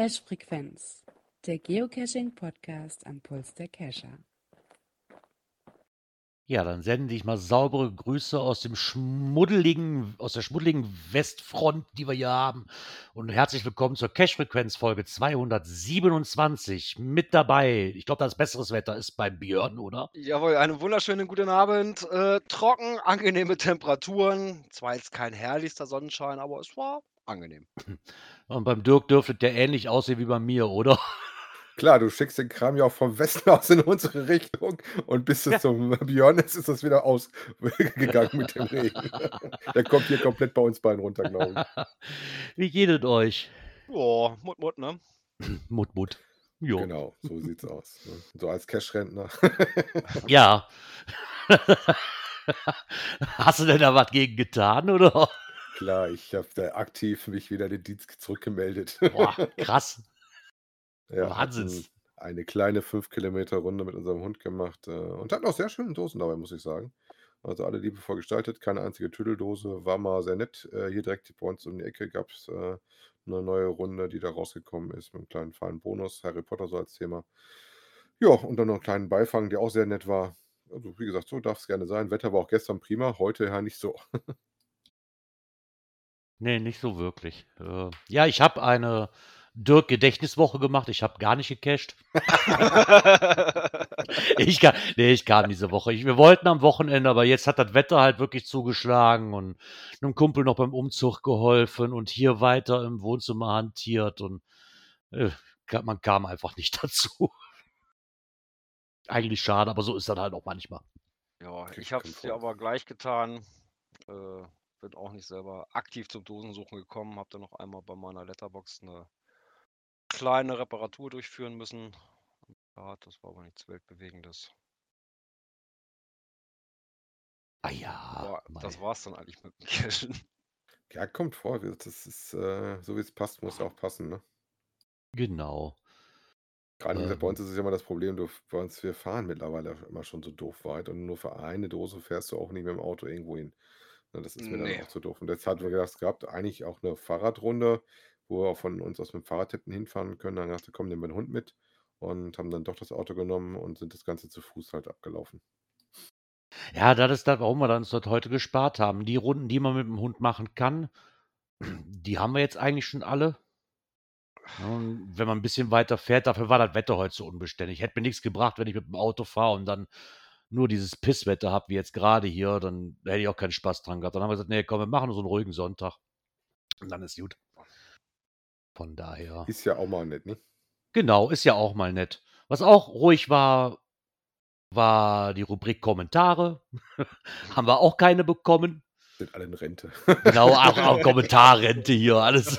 Cache Frequenz, der Geocaching-Podcast am Puls der Cacher. Ja, dann sende ich mal saubere Grüße aus dem schmuddeligen, aus der schmuddeligen Westfront, die wir hier haben. Und herzlich willkommen zur Cache-Frequenz Folge 227. Mit dabei, ich glaube, das besseres Wetter ist beim Björn, oder? Jawohl, einen wunderschönen guten Abend. Äh, trocken, angenehme Temperaturen. Zwar jetzt kein herrlichster Sonnenschein, aber es war angenehm. Und beim Dirk dürfte der ähnlich aussehen wie bei mir, oder? Klar, du schickst den Kram ja auch vom Westen aus in unsere Richtung und bis Ja. zum Björn ist, ist das wieder ausgegangen mit dem Regen. Der kommt hier komplett bei uns beiden runter, glaube ich. Wie geht es euch? Boah, Mut, Mut, ne? Mut, Mut. Jo. Genau, so sieht's aus. ne? So als Cash-Rentner. Ja. Hast du denn da was gegen getan, oder? Klar, ich habe da aktiv mich wieder den Dienst zurückgemeldet. Boah, krass. Ja, Wahnsinns. eine kleine 5 Kilometer Runde mit unserem Hund gemacht äh, und hatten auch sehr schöne Dosen dabei, muss ich sagen. Also alle liebevoll gestaltet, keine einzige Tüdeldose, war mal sehr nett. Äh, hier direkt bei uns um die Ecke gab es äh, eine neue Runde, die da rausgekommen ist mit einem kleinen feinen Bonus, Harry Potter so als Thema. Ja, und dann noch einen kleinen Beifang, der auch sehr nett war. Also wie gesagt, so darf es gerne sein. Wetter war auch gestern prima, heute ja nicht so. Nee, nicht so wirklich. Äh, ja, ich habe eine Dirk-Gedächtniswoche gemacht. Ich habe gar nicht gecached. Ich, kam, nee, ich kam diese Woche. Ich, wir wollten am Wochenende, aber jetzt hat das Wetter halt wirklich zugeschlagen und einem Kumpel noch beim Umzug geholfen und hier weiter im Wohnzimmer hantiert und äh, man kam einfach nicht dazu. Eigentlich schade, aber so ist das halt auch manchmal. Ja, ich habe es dir aber gleich getan. Äh, bin auch nicht selber aktiv zum Dosensuchen gekommen. Habe dann noch einmal bei meiner Letterbox eine kleine Reparatur durchführen müssen. Das war aber nichts Weltbewegendes. Ah ja, Aber das war's dann eigentlich mit dem Cashen. Ja, kommt vor, das ist äh, so wie es passt, muss ja auch passen, ne? genau. Gerade gesagt, bei Ähm. uns ist es ja immer das Problem, du, bei uns, wir fahren mittlerweile immer schon so doof weit und nur für eine Dose fährst du auch nicht mit dem Auto irgendwo hin. Ne, das ist mir dann Nee. auch zu doof. Und jetzt hatten wir gedacht, es gab eigentlich auch eine Fahrradrunde, wo wir auch von uns aus mit dem Fahrrad hätten hinfahren können. Dann dachte, komm, nehmen wir den Hund mit und haben dann doch das Auto genommen und sind das Ganze zu Fuß halt abgelaufen. Ja, das ist das, warum wir uns dort heute gespart haben. Die Runden, die man mit dem Hund machen kann, die haben wir jetzt eigentlich schon alle. Ja, Und wenn man ein bisschen weiter fährt, dafür war das Wetter heute so unbeständig. Hätte mir nichts gebracht, wenn ich mit dem Auto fahre und dann nur dieses Pisswetter habe, wie jetzt gerade hier, dann hätte ich auch keinen Spaß dran gehabt. Dann haben wir gesagt, nee, komm, wir machen so einen ruhigen Sonntag. Und dann ist gut. Von daher. Ist ja auch mal nett, ne? Genau, ist ja auch mal nett. Was auch ruhig war, war die Rubrik Kommentare. Haben wir auch keine bekommen. Sind alle in Rente. Genau, auch, auch Kommentarrente hier, alles.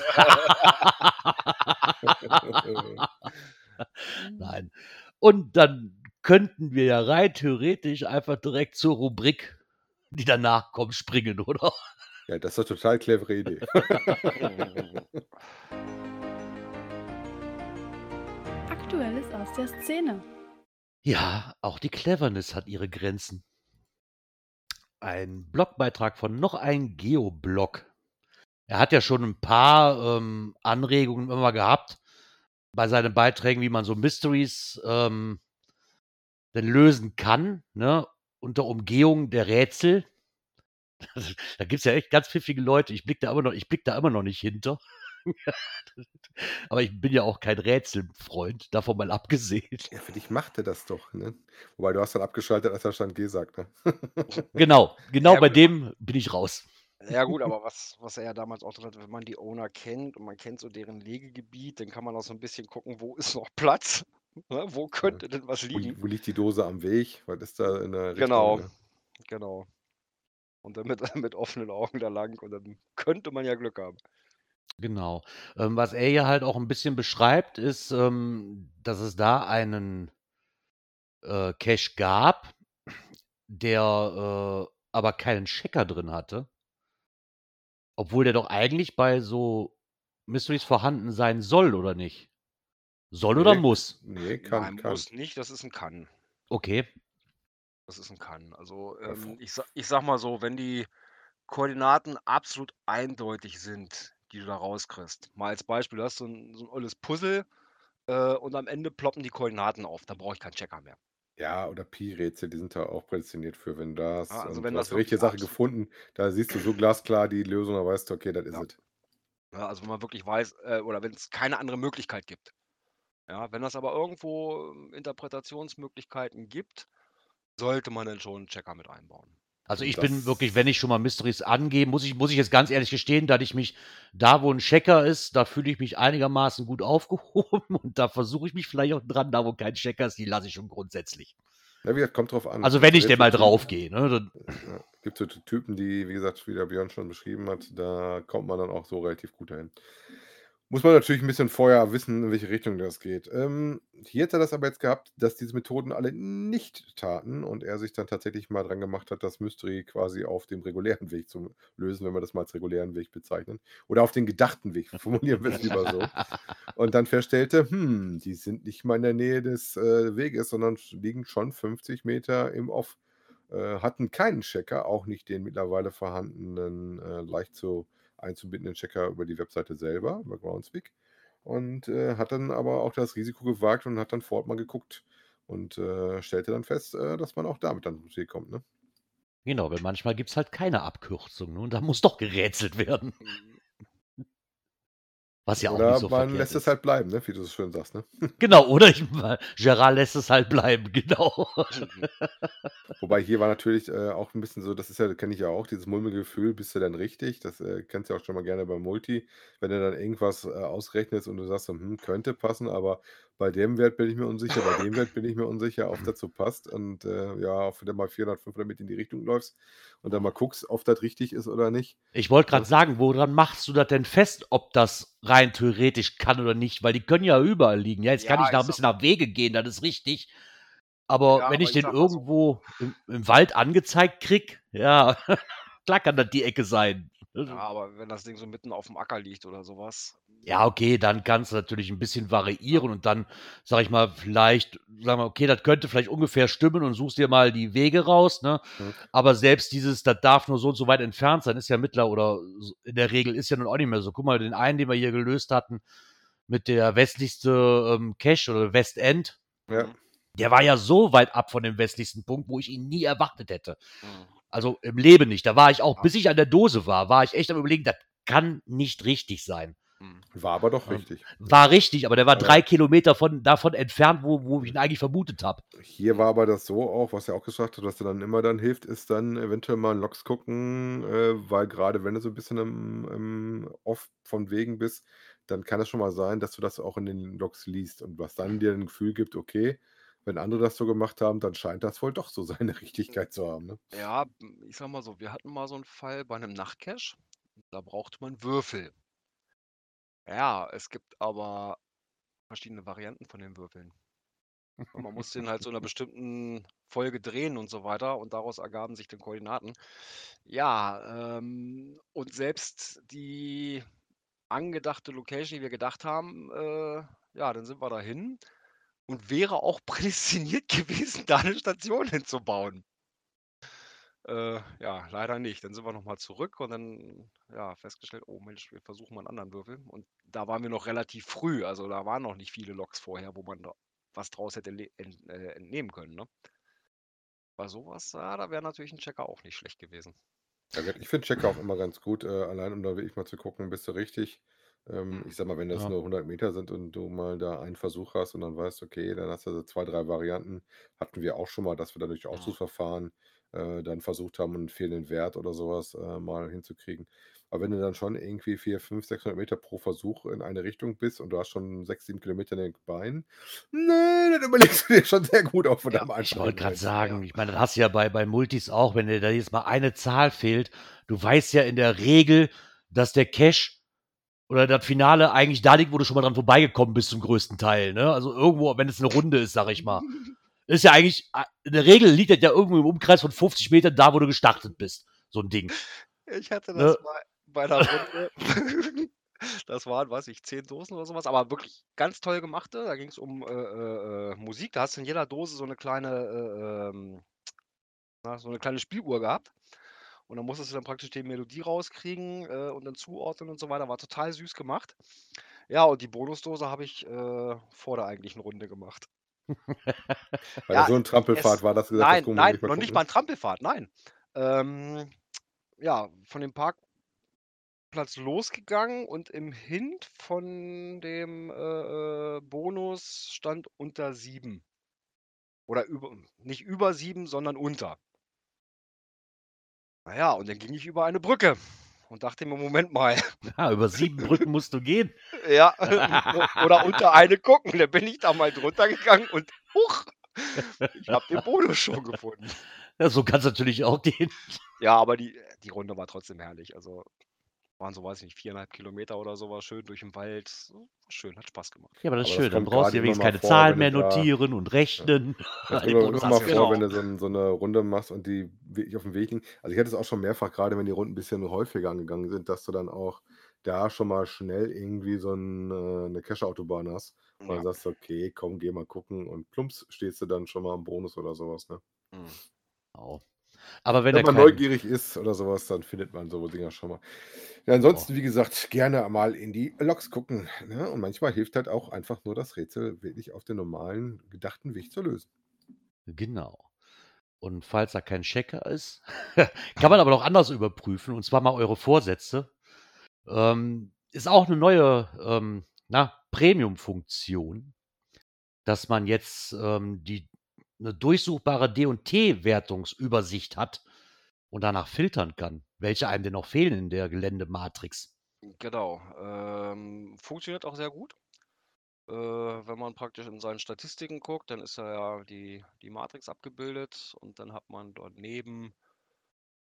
Nein. Und dann könnten wir ja rein theoretisch einfach direkt zur Rubrik, die danach kommt, springen, oder? ja, das ist eine total clevere Idee. Aktuelles aus der Szene. Ja, auch die Cleverness hat ihre Grenzen. Ein Blogbeitrag von noch ein Geoblog. Er hat ja schon ein paar ähm, Anregungen immer gehabt bei seinen Beiträgen, wie man so Mysteries ähm, denn lösen kann, ne? unter Umgehung der Rätsel. da gibt es ja echt ganz pfiffige Leute. Ich blick da immer noch, ich blick da immer noch nicht hinter. Aber ich bin ja auch kein Rätselfreund, davon mal abgesehen. ja, für dich macht er das doch, ne? Wobei du hast dann abgeschaltet, als er Stand G sagt, ne? Genau, genau Ja, bei dem bin ich raus. Ja gut, aber was, was er ja damals auch drin hat, wenn man die Owner kennt und man kennt so deren Legegebiet, dann kann man auch so ein bisschen gucken, wo ist noch Platz, ne? wo könnte denn was Wo, liegen. wo liegt die Dose am Weg? Was ist da in der Richtung? Genau, Ne? genau. Und dann mit, mit offenen Augen da lang und dann könnte man ja Glück haben. Genau. Ähm, was er ja halt auch ein bisschen beschreibt, ist, ähm, dass es da einen äh, Cache gab, der äh, aber keinen Checker drin hatte. Obwohl der doch eigentlich bei so Mysteries vorhanden sein soll, oder nicht? Soll oder Nee, muss? Nee, kann, Nein, kann. muss nicht, das ist ein Kann. Okay. Das ist ein Kann. Also ähm, ich, ich sag mal so, wenn die Koordinaten absolut eindeutig sind, die du da rauskriegst. Mal als Beispiel, du hast so ein, so ein olles Puzzle äh, und am Ende ploppen die Koordinaten auf. Da brauche ich keinen Checker mehr. Ja, oder Pi-Rätsel, die sind da auch prädestiniert für, wenn das Ja, also wenn du das hast richtige Sache absolut- gefunden, da siehst du so glasklar die Lösung, da weißt du, okay, das ist Ja. es. Ja, also wenn man wirklich weiß, äh, oder wenn es keine andere Möglichkeit gibt. Ja, wenn es aber irgendwo ähm, Interpretationsmöglichkeiten gibt, sollte man dann schon einen Checker mit einbauen. Also ich bin das- wirklich, wenn ich schon mal Mysteries angehe, muss ich, muss ich jetzt ganz ehrlich gestehen, dass ich mich da, wo ein Checker ist, da fühle ich mich einigermaßen gut aufgehoben und da versuche ich mich vielleicht auch dran, da wo kein Checker ist, die lasse ich schon grundsätzlich. Ja, wie gesagt, kommt drauf an. Also wenn ich denn mal Rätseltypen- drauf gehe, ne, dann, Ja, gibt so Typen, die, wie gesagt, wie der Björn schon beschrieben hat, da kommt man dann auch so relativ gut dahin. Muss man natürlich ein bisschen vorher wissen, in welche Richtung das geht. Ähm, hier hat er das aber jetzt gehabt, dass diese Methoden alle nicht taten und er sich dann tatsächlich mal dran gemacht hat, das Mystery quasi auf dem regulären Weg zu lösen, wenn wir das mal als regulären Weg bezeichnen. Oder auf den gedachten Weg, formulieren wir es lieber so. Und dann feststellte, hm, die sind nicht mal in der Nähe des äh, Weges, sondern liegen schon 50 Meter im Off. Äh, hatten keinen Checker, auch nicht den mittlerweile vorhandenen, äh, leicht zu einzubindenden Checker über die Webseite selber, über Groundspeak. Und äh, hat dann aber auch das Risiko gewagt und hat dann vor Ort mal geguckt und äh, stellte dann fest, äh, dass man auch damit dann zum Ziel kommt. Ne? genau, weil manchmal gibt es halt keine Abkürzung ne, und da muss doch gerätselt werden. Was ja auch Oder nicht so man lässt ist. es halt bleiben, ne? wie du so schön sagst. Ne? Genau, oder ich, Gerard lässt es halt bleiben, genau. Wobei hier war natürlich äh, auch ein bisschen so, das ist ja, kenne ich ja auch, dieses mulmige Gefühl, bist du denn richtig? Das äh, kennst du ja auch schon mal gerne beim Multi, wenn du dann irgendwas äh, ausrechnest und du sagst, so, hm, könnte passen, aber bei dem Wert bin ich mir unsicher, bei dem Wert bin ich mir unsicher, ob das so passt. Und äh, ja, wenn du mal 400, 500 mit in die Richtung läufst und dann mal guckst, ob das richtig ist oder nicht. Ich wollte gerade sagen, woran machst du das denn fest, ob das rein theoretisch kann oder nicht? Weil die können ja überall liegen. Ja, jetzt kann Ja, ich da ein bisschen nach Wege gehen, das ist richtig. Aber Ja, wenn aber ich ich den mal so. irgendwo im, im Wald angezeigt krieg, ja, klar kann das die Ecke sein. Ja, aber wenn das Ding so mitten auf dem Acker liegt oder sowas. Ja, okay, dann kannst du natürlich ein bisschen variieren und dann, sag ich mal, vielleicht, sag mal, okay, das könnte vielleicht ungefähr stimmen und suchst dir mal die Wege raus, ne? Mhm. Aber selbst dieses, das darf nur so und so weit entfernt sein, ist ja mittler oder in der Regel ist ja nun auch nicht mehr so. Guck mal, den einen, den wir hier gelöst hatten, mit der westlichste ähm, Cache oder Westend, Ja. Der war ja so weit ab von dem westlichsten Punkt, wo ich ihn nie erwartet hätte. Mhm. Also im Leben nicht. Da war ich auch, bis ich an der Dose war, war ich echt am überlegen, das kann nicht richtig sein. War aber doch Ja. richtig. War richtig, aber der war Aber- drei Kilometer von, davon entfernt, wo, wo ich ihn eigentlich vermutet habe. Hier war aber das so auch, was er auch gesagt hat, was dir dann immer dann hilft, ist dann eventuell mal in Logs gucken, äh, weil gerade wenn du so ein bisschen im, im Off von Wegen bist, dann kann es schon mal sein, dass du das auch in den Logs liest und was dann dir ein Gefühl gibt, okay, wenn andere das so gemacht haben, dann scheint das wohl doch so seine Richtigkeit zu haben. Ne? Ja, ich sag mal so, wir hatten mal so einen Fall bei einem Nachtcache. Da brauchte man Würfel. Ja, es gibt aber verschiedene Varianten von den Würfeln. Und man muss den halt so in einer bestimmten Folge drehen und so weiter und daraus ergaben sich dann Koordinaten. Ja, ähm, und selbst die angedachte Location, die wir gedacht haben, äh, ja, dann sind wir dahin und wäre auch prädestiniert gewesen, da eine Station hinzubauen. Äh, ja, leider nicht. Dann sind wir nochmal zurück und dann ja, festgestellt, oh Mensch, wir versuchen mal einen anderen Würfel. Und da waren wir noch relativ früh, also da waren noch nicht viele Loks vorher, wo man da was draus hätte ent, äh, entnehmen können. Ne? Bei sowas, ja, da wäre natürlich ein Checker auch nicht schlecht gewesen. Ja, ich finde Checker auch immer ganz gut, äh, allein um da wirklich mal zu gucken, bist du richtig. Ähm, ich sag mal, wenn das Ja. nur 100 Meter sind und du mal da einen Versuch hast und dann weißt, okay, dann hast du so zwei, drei Varianten. Hatten wir auch schon mal, dass wir da durch Mhm. Aussuchsverfahren äh, dann versucht haben, einen fehlenden Wert oder sowas äh, mal hinzukriegen. Aber wenn du dann schon irgendwie 4, 5, 600 Meter pro Versuch in eine Richtung bist und du hast schon 6, 7 Kilometer in den Beinen, nee, dann überlegst du dir schon sehr gut auf von Ja, Ich wollte gerade sagen, ich meine, das hast du ja bei, bei Multis auch, wenn dir da jetzt mal eine Zahl fehlt. Du weißt ja in der Regel, dass der Cache oder das Finale eigentlich da liegt, wo du schon mal dran vorbeigekommen bist zum größten Teil. Ne? Also irgendwo, wenn es eine Runde ist, sag ich mal. Ist ja eigentlich, äh, in der Regel liegt das ja irgendwo im Umkreis von 50 Metern da, wo du gestartet bist. So ein Ding. Ich hatte Ne? das mal bei einer Runde. Das waren, weiß ich, zehn Dosen oder sowas, aber wirklich ganz toll gemachte. Da ging es um äh, äh, äh, Musik. Da hast du in jeder Dose so eine kleine, äh, ähm, na, so eine kleine Spieluhr gehabt. Und dann musstest du dann praktisch die Melodie rauskriegen äh, und dann zuordnen und so weiter. War total süß gemacht. Ja, und die Bonusdose habe ich vor der eigentlichen Runde gemacht. Weil Ja, so ein Trampelfahrt es, war das gesagt, das nein, wir nein, nicht noch nicht mal ein Trampelfahrt, nein. Ähm, ja, von dem Parkplatz losgegangen und im Hint von dem äh, äh, Bonus stand unter sieben. Oder über, nicht über sieben, sondern unter. Naja, und dann ging ich über eine Brücke und dachte mir, Moment mal, Ja, über sieben Brücken musst du gehen. ja, oder unter eine gucken. Dann bin ich da mal drunter gegangen und huch, ich habe den Bonus schon gefunden. Ja, so kann es natürlich auch gehen. Ja, aber die, die Runde war trotzdem herrlich. Also waren so, weiß ich nicht, viereinhalb Kilometer oder sowas, schön durch den Wald. So, Schön, hat Spaß gemacht. Ja, aber das ist Aber das schön. Dann brauchst du ja wenigstens keine vor, Zahlen mehr notieren und rechnen. Das Den kommt immer, mal genau. vor, ja wenn du so, ein, so eine Runde machst und die wirklich auf dem Weg liegen. Also ich hatte es auch schon mehrfach, gerade wenn die Runden ein bisschen häufiger angegangen sind, dass du dann auch da schon mal schnell irgendwie so ein, äh, eine Cache-Autobahn hast. Und dann Ja. sagst du, okay, komm, geh mal gucken und plumps stehst du dann schon mal am Bonus oder sowas. Ne? Mhm. Genau. Aber wenn, Wenn man kein, neugierig ist oder sowas, dann findet man so Dinger schon mal. Ja, ansonsten, wie gesagt, gerne mal in die Logs gucken. Ne? Und manchmal hilft halt auch einfach nur das Rätsel wirklich auf den normalen gedachten Weg zu lösen. Genau. Und falls da kein Checker ist, kann man aber noch anders überprüfen, und zwar mal eure Vorsätze. Ähm, ist auch eine neue ähm, Premium-Funktion, dass man jetzt ähm, die, eine durchsuchbare D&T-Wertungsübersicht hat und danach filtern kann, welche einem denn noch fehlen in der Geländematrix. Genau. Ähm, funktioniert auch sehr gut. Äh, wenn man praktisch in seinen Statistiken guckt, dann ist ja die, die Matrix abgebildet und dann hat man dort neben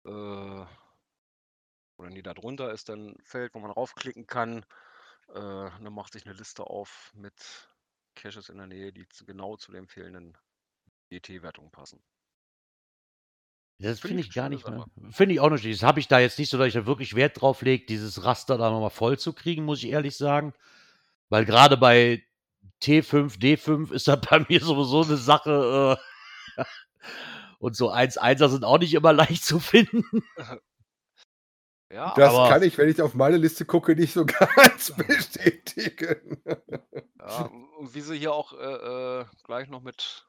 äh, oder nee, da drunter ist dann ein Feld, wo man raufklicken kann. Äh, dann macht sich eine Liste auf mit Caches in der Nähe, die genau zu den fehlenden DT-Wertungen passen. Das Finde finde ich gar nicht mehr. Finde ich auch nicht. Das habe ich da jetzt nicht so, dass ich da wirklich Wert drauf lege, dieses Raster da nochmal voll zu kriegen, muss ich ehrlich sagen. Weil gerade bei T5, D5 ist das bei mir sowieso eine Sache. Äh, und so 1-1er sind auch nicht immer leicht zu finden. Ja, Das aber- kann ich, wenn ich auf meine Liste gucke, nicht so ganz bestätigen. Ja, und wie sie hier auch äh, äh, gleich noch mit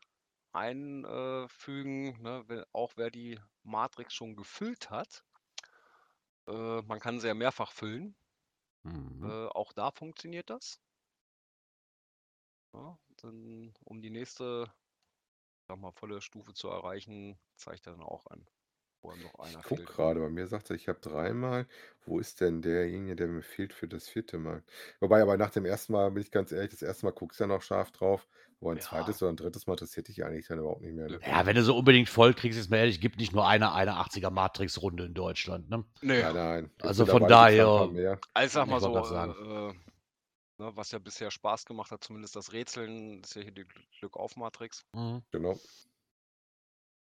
einfügen, ne, auch wer die Matrix schon gefüllt hat, äh, man kann sie ja mehrfach füllen, Mhm. äh, auch da funktioniert das. Ja, dann, um die nächste sag mal, volle Stufe zu erreichen, zeigt er dann auch an, wo einem noch einer Ich guck fehlt. gerade, bei mir sagt er, ich habe dreimal. Wo ist denn derjenige, der mir fehlt für das vierte Mal? Wobei, aber nach dem ersten Mal bin ich ganz ehrlich, das erste Mal guckst du ja noch scharf drauf. Wo ein Ja. zweites oder ein drittes Mal interessiert dich eigentlich dann überhaupt nicht mehr. ne? Ja, wenn du so unbedingt voll kriegst, ist mir ehrlich, gibt nicht nur eine 81er Matrix-Runde in Deutschland. Ne? Nee, Nein, nein. Also von mittlerweile gibt's ein paar daher- Mehr. also sag Ich mal so, grad äh, äh, ne, was ja bisher Spaß gemacht hat, zumindest das Rätseln, ist ja hier die Glück auf Matrix. Mhm. Genau.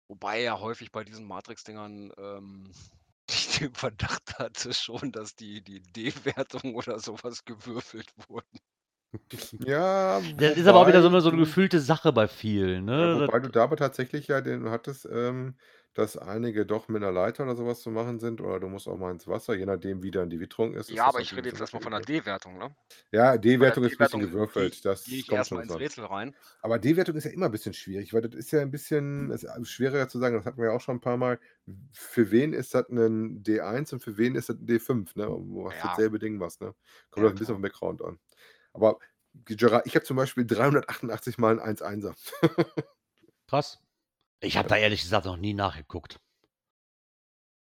Wobei ja häufig bei diesen Matrix-Dingern ähm, ich den Verdacht hatte schon, dass die, die D-Wertung oder sowas gewürfelt wurden. Ja, Das ist aber auch wieder so wobei eine, so eine gefühlte Sache bei vielen. Ja, Ne? wobei Das- du da aber tatsächlich ja den hattest, ähm, dass einige doch mit einer Leiter oder sowas zu machen sind oder du musst auch mal ins Wasser, je nachdem, wie dann die Witterung ist. ist Ja, das aber ich rede jetzt erstmal von der. D-Wertung, ne? Ja, D-Wertung ist ein bisschen gewürfelt. Das Gehe ich kommt erstmal schon ins so. Rätsel rein. Aber D-Wertung ist ja immer ein bisschen schwierig, weil das ist ja ein bisschen es ist schwieriger zu sagen, das hatten wir ja auch schon ein paar Mal. Für wen ist das ein D1 und für wen ist das ein D5, ne? Wo hast du Ja. dasselbe Ding was, ne? Kommt Ja, auch ein bisschen auf den Background an. Aber Gerard, ich habe zum Beispiel 388 mal ein 1-1er. Krass. Ich habe da ehrlich gesagt noch nie nachgeguckt.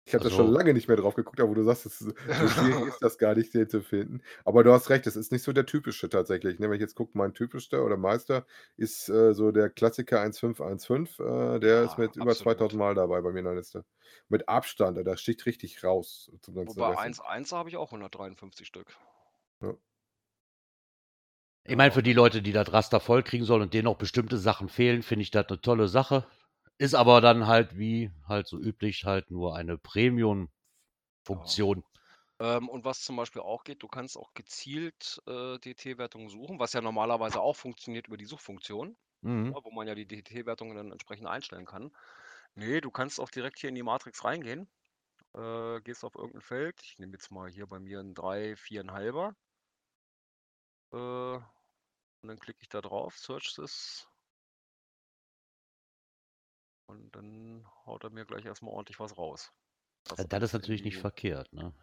Ich habe da Also- schon lange nicht mehr drauf geguckt, aber wo du sagst, es ist, so schwierig ist das gar nicht, den zu finden. Aber du hast recht, es ist nicht so der typische tatsächlich. Ne? Wenn ich jetzt gucke, mein typischster oder Meister ist äh, so der Klassiker 1515. Äh, der ist Ja, mit über absolut. 2000 Mal dabei bei mir in der Liste. Mit Abstand, da sticht richtig raus. Wobei Rest. 1-1 habe ich auch 153 Stück. Ich meine, für die Leute, die das Raster voll kriegen sollen und denen noch bestimmte Sachen fehlen, finde ich das eine tolle Sache. Ist aber dann halt wie halt so üblich halt nur eine Premium-Funktion. Ähm, und was zum Beispiel auch geht, du kannst auch gezielt äh, DT-Wertungen suchen, was ja normalerweise auch funktioniert über die Suchfunktion, Mhm. ja, wo man ja die DT-Wertungen dann entsprechend einstellen kann. Nee, du kannst auch direkt hier in die Matrix reingehen äh, gehst auf irgendein Feld. Ich nehme jetzt mal hier bei mir ein 3, 4,5er. Äh, und dann klicke ich da drauf, Search this. Und dann haut er mir gleich erstmal ordentlich was raus. Ja, das ist natürlich nicht verkehrt, ne?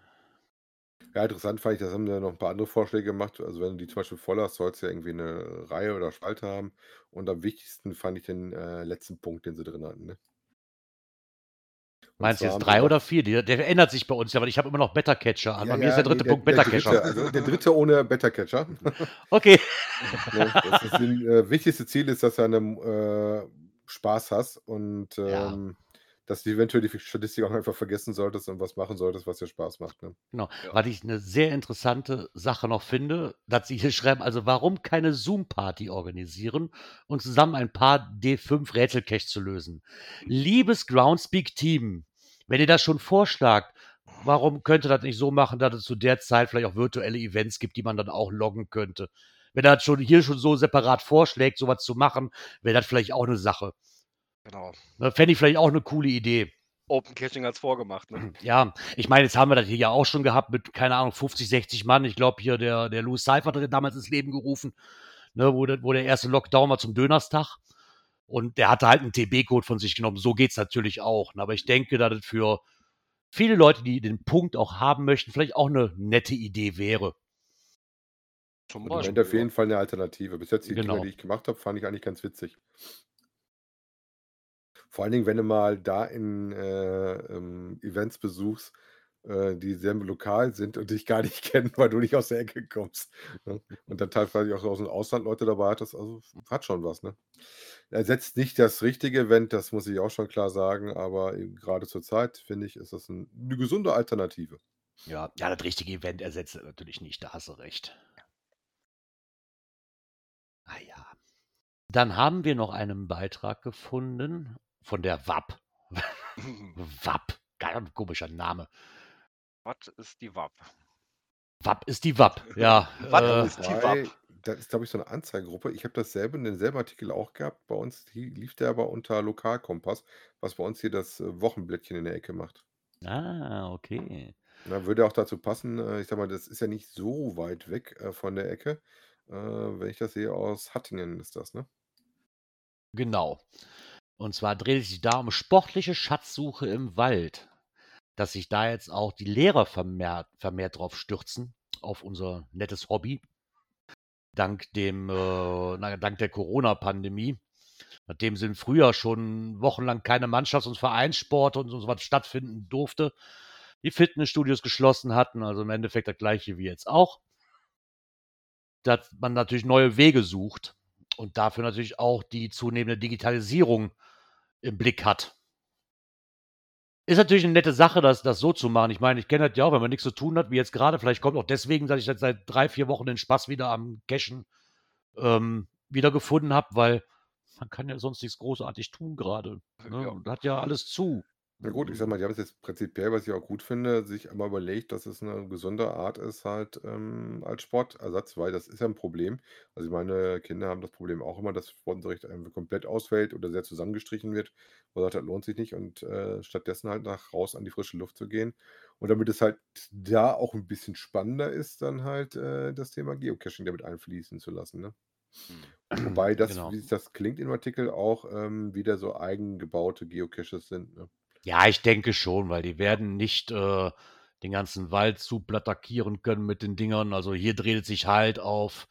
Ja, interessant fand ich, das haben ja noch ein paar andere Vorschläge gemacht. Also wenn du die zum Beispiel voll hast, sollst du ja irgendwie eine Reihe oder Spalte haben. Und am wichtigsten fand ich den äh, letzten Punkt, den sie drin hatten. Ne? Meinst du jetzt drei oder vier? Der, der ändert sich bei uns ja, weil ich habe immer noch Beta-Catcher an. Ja, bei mir ja, ist der dritte nee, Punkt der Beta-Catcher. dritte, also der dritte ohne Beta-Catcher. Okay. Ne, das ist ein, äh, wichtigste Ziel ist, dass du einen, äh, Spaß hast und ähm, dass du eventuell die Statistik auch einfach vergessen solltest und was machen solltest, was dir Spaß macht. Ne? Genau. Ja. Was ich eine sehr interessante Sache noch finde, dass sie hier schreiben, also warum keine Zoom-Party organisieren und zusammen ein paar D5-Rätselcache zu lösen. Liebes Groundspeak-Team, wenn ihr das schon vorschlagt, warum könnt ihr das nicht so machen, dass es zu der Zeit vielleicht auch virtuelle Events gibt, die man dann auch loggen könnte? Wenn er das schon hier schon so separat vorschlägt, sowas zu machen, wäre das vielleicht auch eine Sache. Genau. Ne, Fände ich vielleicht auch eine coole Idee. Open Caching als vorgemacht. Ne? Ja, ich meine, jetzt haben wir das hier ja auch schon gehabt mit, keine Ahnung, 50, 60 Mann. Ich glaube, hier der, der Louis Seifert hat damals ins Leben gerufen, ne, wo, der, wo der erste Lockdown war zum Dönerstag. Und der hatte halt einen TB-Code von sich genommen. So geht's natürlich auch. ne, Aber ich denke, dass das für viele Leute, die den Punkt auch haben möchten, vielleicht auch eine nette Idee wäre. Zum Und im Beispiel. Moment auf jeden Fall eine Alternative. Bis jetzt die Genau. Dinge, die ich gemacht habe, fand ich eigentlich ganz witzig. Vor allen Dingen, wenn du mal da in äh, ähm, Events besuchst, äh, die sehr lokal sind und dich gar nicht kennen, weil du nicht aus der Ecke kommst. Ne? Und dann teilweise auch aus dem Ausland Leute dabei hattest. Also hat schon was. Ne? Ersetzt nicht das richtige Event, das muss ich auch schon klar sagen, aber gerade zur Zeit, finde ich, ist das ein, eine gesunde Alternative. Ja, ja, das richtige Event ersetzt natürlich nicht, da hast du recht. Ah ja. Dann haben wir noch einen Beitrag gefunden von der WAP. WAP, ganz komischer Name. Was ist die WAP? WAP ist die WAP, ja. Was äh, ist- die WAP. das ist, glaube ich, so eine Anzeigegruppe. Ich habe dasselbe, denselben Artikel auch gehabt. Bei uns lief der aber unter Lokalkompass, was bei uns hier das äh, Wochenblättchen in der Ecke macht. ah, okay. Na, würde auch dazu passen, äh, ich sag mal, das ist ja nicht so weit weg äh, von der Ecke. Wenn ich das sehe, aus Hattingen ist das, ne? Genau. Und zwar dreht es sich da um sportliche Schatzsuche im Wald. Dass sich da jetzt auch die Lehrer vermehrt, vermehrt drauf stürzen, auf unser nettes Hobby. Dank dem, äh, na, dank der Corona-Pandemie. Nachdem sie im Frühjahr schon wochenlang keine Mannschafts- und Vereinssport und so was stattfinden durfte, die Fitnessstudios geschlossen hatten, also im Endeffekt das gleiche wie jetzt auch. Dass man natürlich neue Wege sucht und dafür natürlich auch die zunehmende Digitalisierung im Blick hat. Ist natürlich eine nette Sache, das, das so zu machen. Ich meine, ich kenne das ja auch, wenn man nichts zu tun hat, wie jetzt gerade. Vielleicht kommt auch deswegen, dass ich jetzt seit drei, vier Wochen den Spaß wieder am Cashen ähm, wiedergefunden habe, weil man kann ja sonst nichts großartig tun gerade. Ne? Ja. Hat ja alles zu. Na gut, ich sag mal, die haben es jetzt prinzipiell, was ich auch gut finde, sich einmal überlegt, dass es eine gesunde Art ist, halt ähm, als Sportersatz, weil das ist ja ein Problem. Also meine Kinder haben das Problem auch immer, dass Sportunterricht einfach komplett ausfällt oder sehr zusammengestrichen wird. Man sagt, das lohnt sich nicht und äh, stattdessen halt nach raus an die frische Luft zu gehen. Und damit es halt da auch ein bisschen spannender ist, dann halt äh, das Thema Geocaching damit einfließen zu lassen. Ne? Hm. Wobei das, Genau. wie sich das klingt im Artikel, auch ähm, wieder so eigengebaute Geocaches sind. Ne? Ja, ich denke schon, weil die werden nicht äh, den ganzen Wald attackieren können mit den Dingern. Also hier dreht es sich halt auf,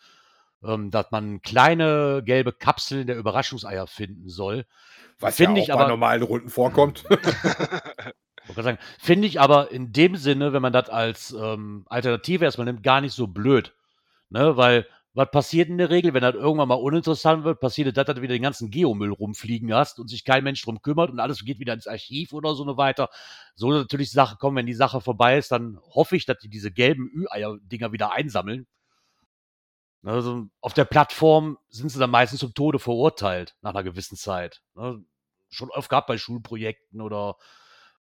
ähm, dass man kleine gelbe Kapseln der Überraschungseier finden soll. Was Finde ja ich auch bei aber- normalen Runden vorkommt. Ich finde ich aber in dem Sinne, wenn man das als ähm, Alternative erstmal nimmt, gar nicht so blöd. Ne? Weil, was passiert in der Regel, wenn das irgendwann mal uninteressant wird, passiert das, dass du wieder den ganzen Geomüll rumfliegen hast und sich kein Mensch drum kümmert und alles geht wieder ins Archiv oder so ne weiter. So natürlich Sache kommen, wenn die Sache vorbei ist, dann hoffe ich, dass die diese gelben Ü-Eier-Dinger wieder einsammeln. Also auf der Plattform sind sie dann meistens zum Tode verurteilt nach einer gewissen Zeit. Ne? Schon oft gehabt bei Schulprojekten oder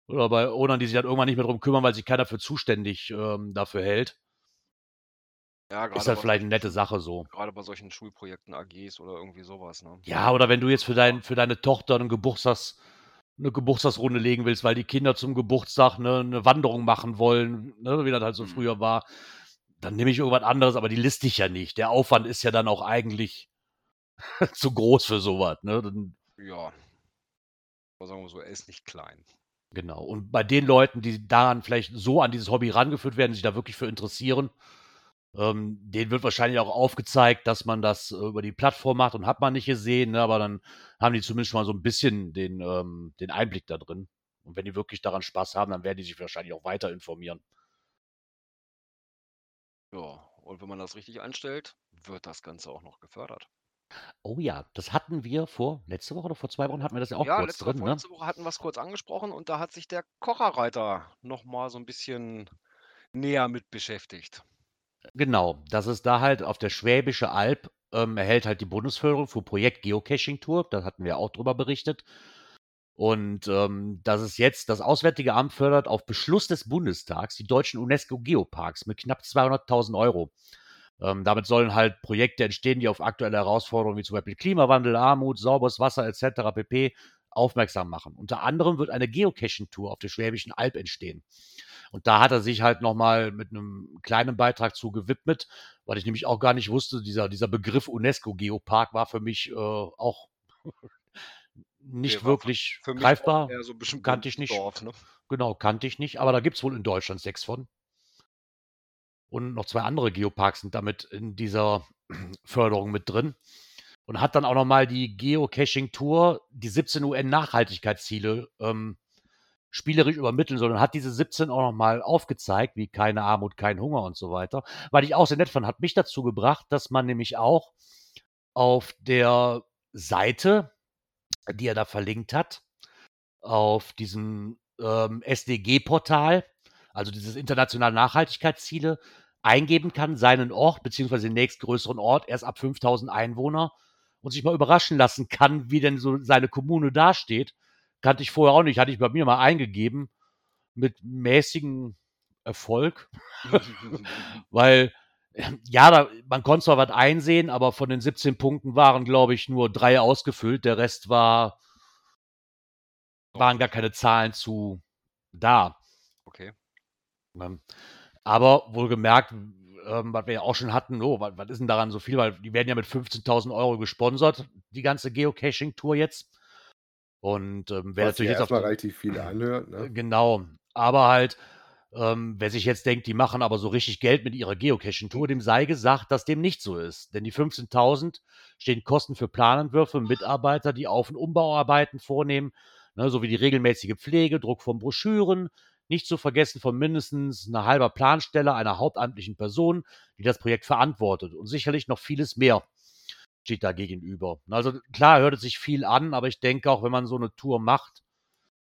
oder bei Ownern, die sich dann irgendwann nicht mehr drum kümmern, weil sich keiner für zuständig ähm, dafür hält. Ja, Ist halt bei vielleicht eine nette Sache so. Gerade bei solchen Schulprojekten, AGs oder irgendwie sowas. Ne? Ja, oder wenn du jetzt für, dein, für deine Tochter einen Geburtstags, eine Geburtstagsrunde legen willst, weil die Kinder zum Geburtstag eine, eine Wanderung machen wollen, ne, wie das halt so Mhm. früher war, dann nehme ich irgendwas anderes, aber die liste ich ja nicht. Der Aufwand ist ja dann auch eigentlich zu groß für sowas. Ne? Dann, Ja. Aber sagen wir so, er ist nicht klein. genau. Und bei den Leuten, die daran vielleicht so an dieses Hobby rangeführt werden, sich da wirklich für interessieren, ähm, denen wird wahrscheinlich auch aufgezeigt, dass man das äh, über die Plattform macht und hat man nicht gesehen, ne? aber dann haben die zumindest schon mal so ein bisschen den, ähm, den Einblick da drin. Und wenn die wirklich daran Spaß haben, dann werden die sich wahrscheinlich auch weiter informieren. Ja, und wenn man das richtig einstellt, wird das Ganze auch noch gefördert. Oh ja, das hatten wir vor letzte Woche oder vor zwei Wochen hatten wir das ja auch ja, kurz letzte, drin, ne? vorletzte Woche hatten wir es kurz angesprochen und da hat sich der Kocherreiter nochmal so ein bisschen näher mit beschäftigt. Genau, dass es da halt auf der Schwäbische Alb ähm, erhält halt die Bundesförderung für Projekt Geocaching Tour, da hatten wir auch drüber berichtet. Und ähm, dass es jetzt das Auswärtige Amt fördert auf Beschluss des Bundestags die deutschen UNESCO Geoparks mit knapp 200.000 Euro. Ähm, damit sollen halt Projekte entstehen, die auf aktuelle Herausforderungen wie zum Beispiel Klimawandel, Armut, sauberes Wasser etc. pp. aufmerksam machen. Unter anderem wird eine Geocaching-Tour auf der Schwäbischen Alb entstehen. Und da hat er sich halt nochmal mit einem kleinen Beitrag zu gewidmet, weil ich nämlich auch gar nicht wusste, dieser, dieser Begriff UNESCO-Geopark war für mich äh, auch nicht wirklich Für mich greifbar. so kannte ich nicht. Dorf, ne? Genau, kannte ich nicht, aber da gibt es wohl in Deutschland sechs von. Und noch zwei andere Geoparks sind damit in dieser Förderung mit drin. Und hat dann auch nochmal die Geocaching-Tour, die 17 UN-Nachhaltigkeitsziele ähm, spielerisch übermitteln und hat diese 17 auch nochmal aufgezeigt, wie keine Armut, kein Hunger und so weiter. Weil ich auch sehr nett fand, hat mich dazu gebracht, dass man nämlich auch auf der Seite, die er da verlinkt hat, auf diesem ähm, SDG-Portal, also dieses internationale Nachhaltigkeitsziele, eingeben kann, seinen Ort beziehungsweise den nächstgrößeren Ort erst ab 5000 Einwohner und sich mal überraschen lassen kann, wie denn so seine Kommune dasteht. Kannte ich vorher auch nicht, hatte ich bei mir mal eingegeben mit mäßigem Erfolg, weil ja, da, man konnte zwar was einsehen, aber von den 17 Punkten waren, glaube ich, nur drei ausgefüllt. Der Rest war, waren gar keine Zahlen zu da. Okay. Ähm, Aber wohlgemerkt, ähm, was wir ja auch schon hatten, oh, was, was ist denn daran so viel? Weil die werden ja mit 15.000 Euro gesponsert, die ganze Geocaching-Tour jetzt. Und ähm, wer Was natürlich jetzt auf relativ viel anhört. Ne? Genau. Aber halt, ähm, wer sich jetzt denkt, die machen aber so richtig Geld mit ihrer Geocaching-Tour, dem sei gesagt, dass dem nicht so ist. Denn die 15.000 stehen Kosten für Planentwürfe, Mitarbeiter, die Auf- und Umbauarbeiten vornehmen, ne, sowie die regelmäßige Pflege, Druck von Broschüren, nicht zu vergessen von mindestens einer halber Planstelle einer hauptamtlichen Person, die das Projekt verantwortet. Und sicherlich noch vieles mehr steht da gegenüber. Also klar hört es sich viel an, aber ich denke auch, wenn man so eine Tour macht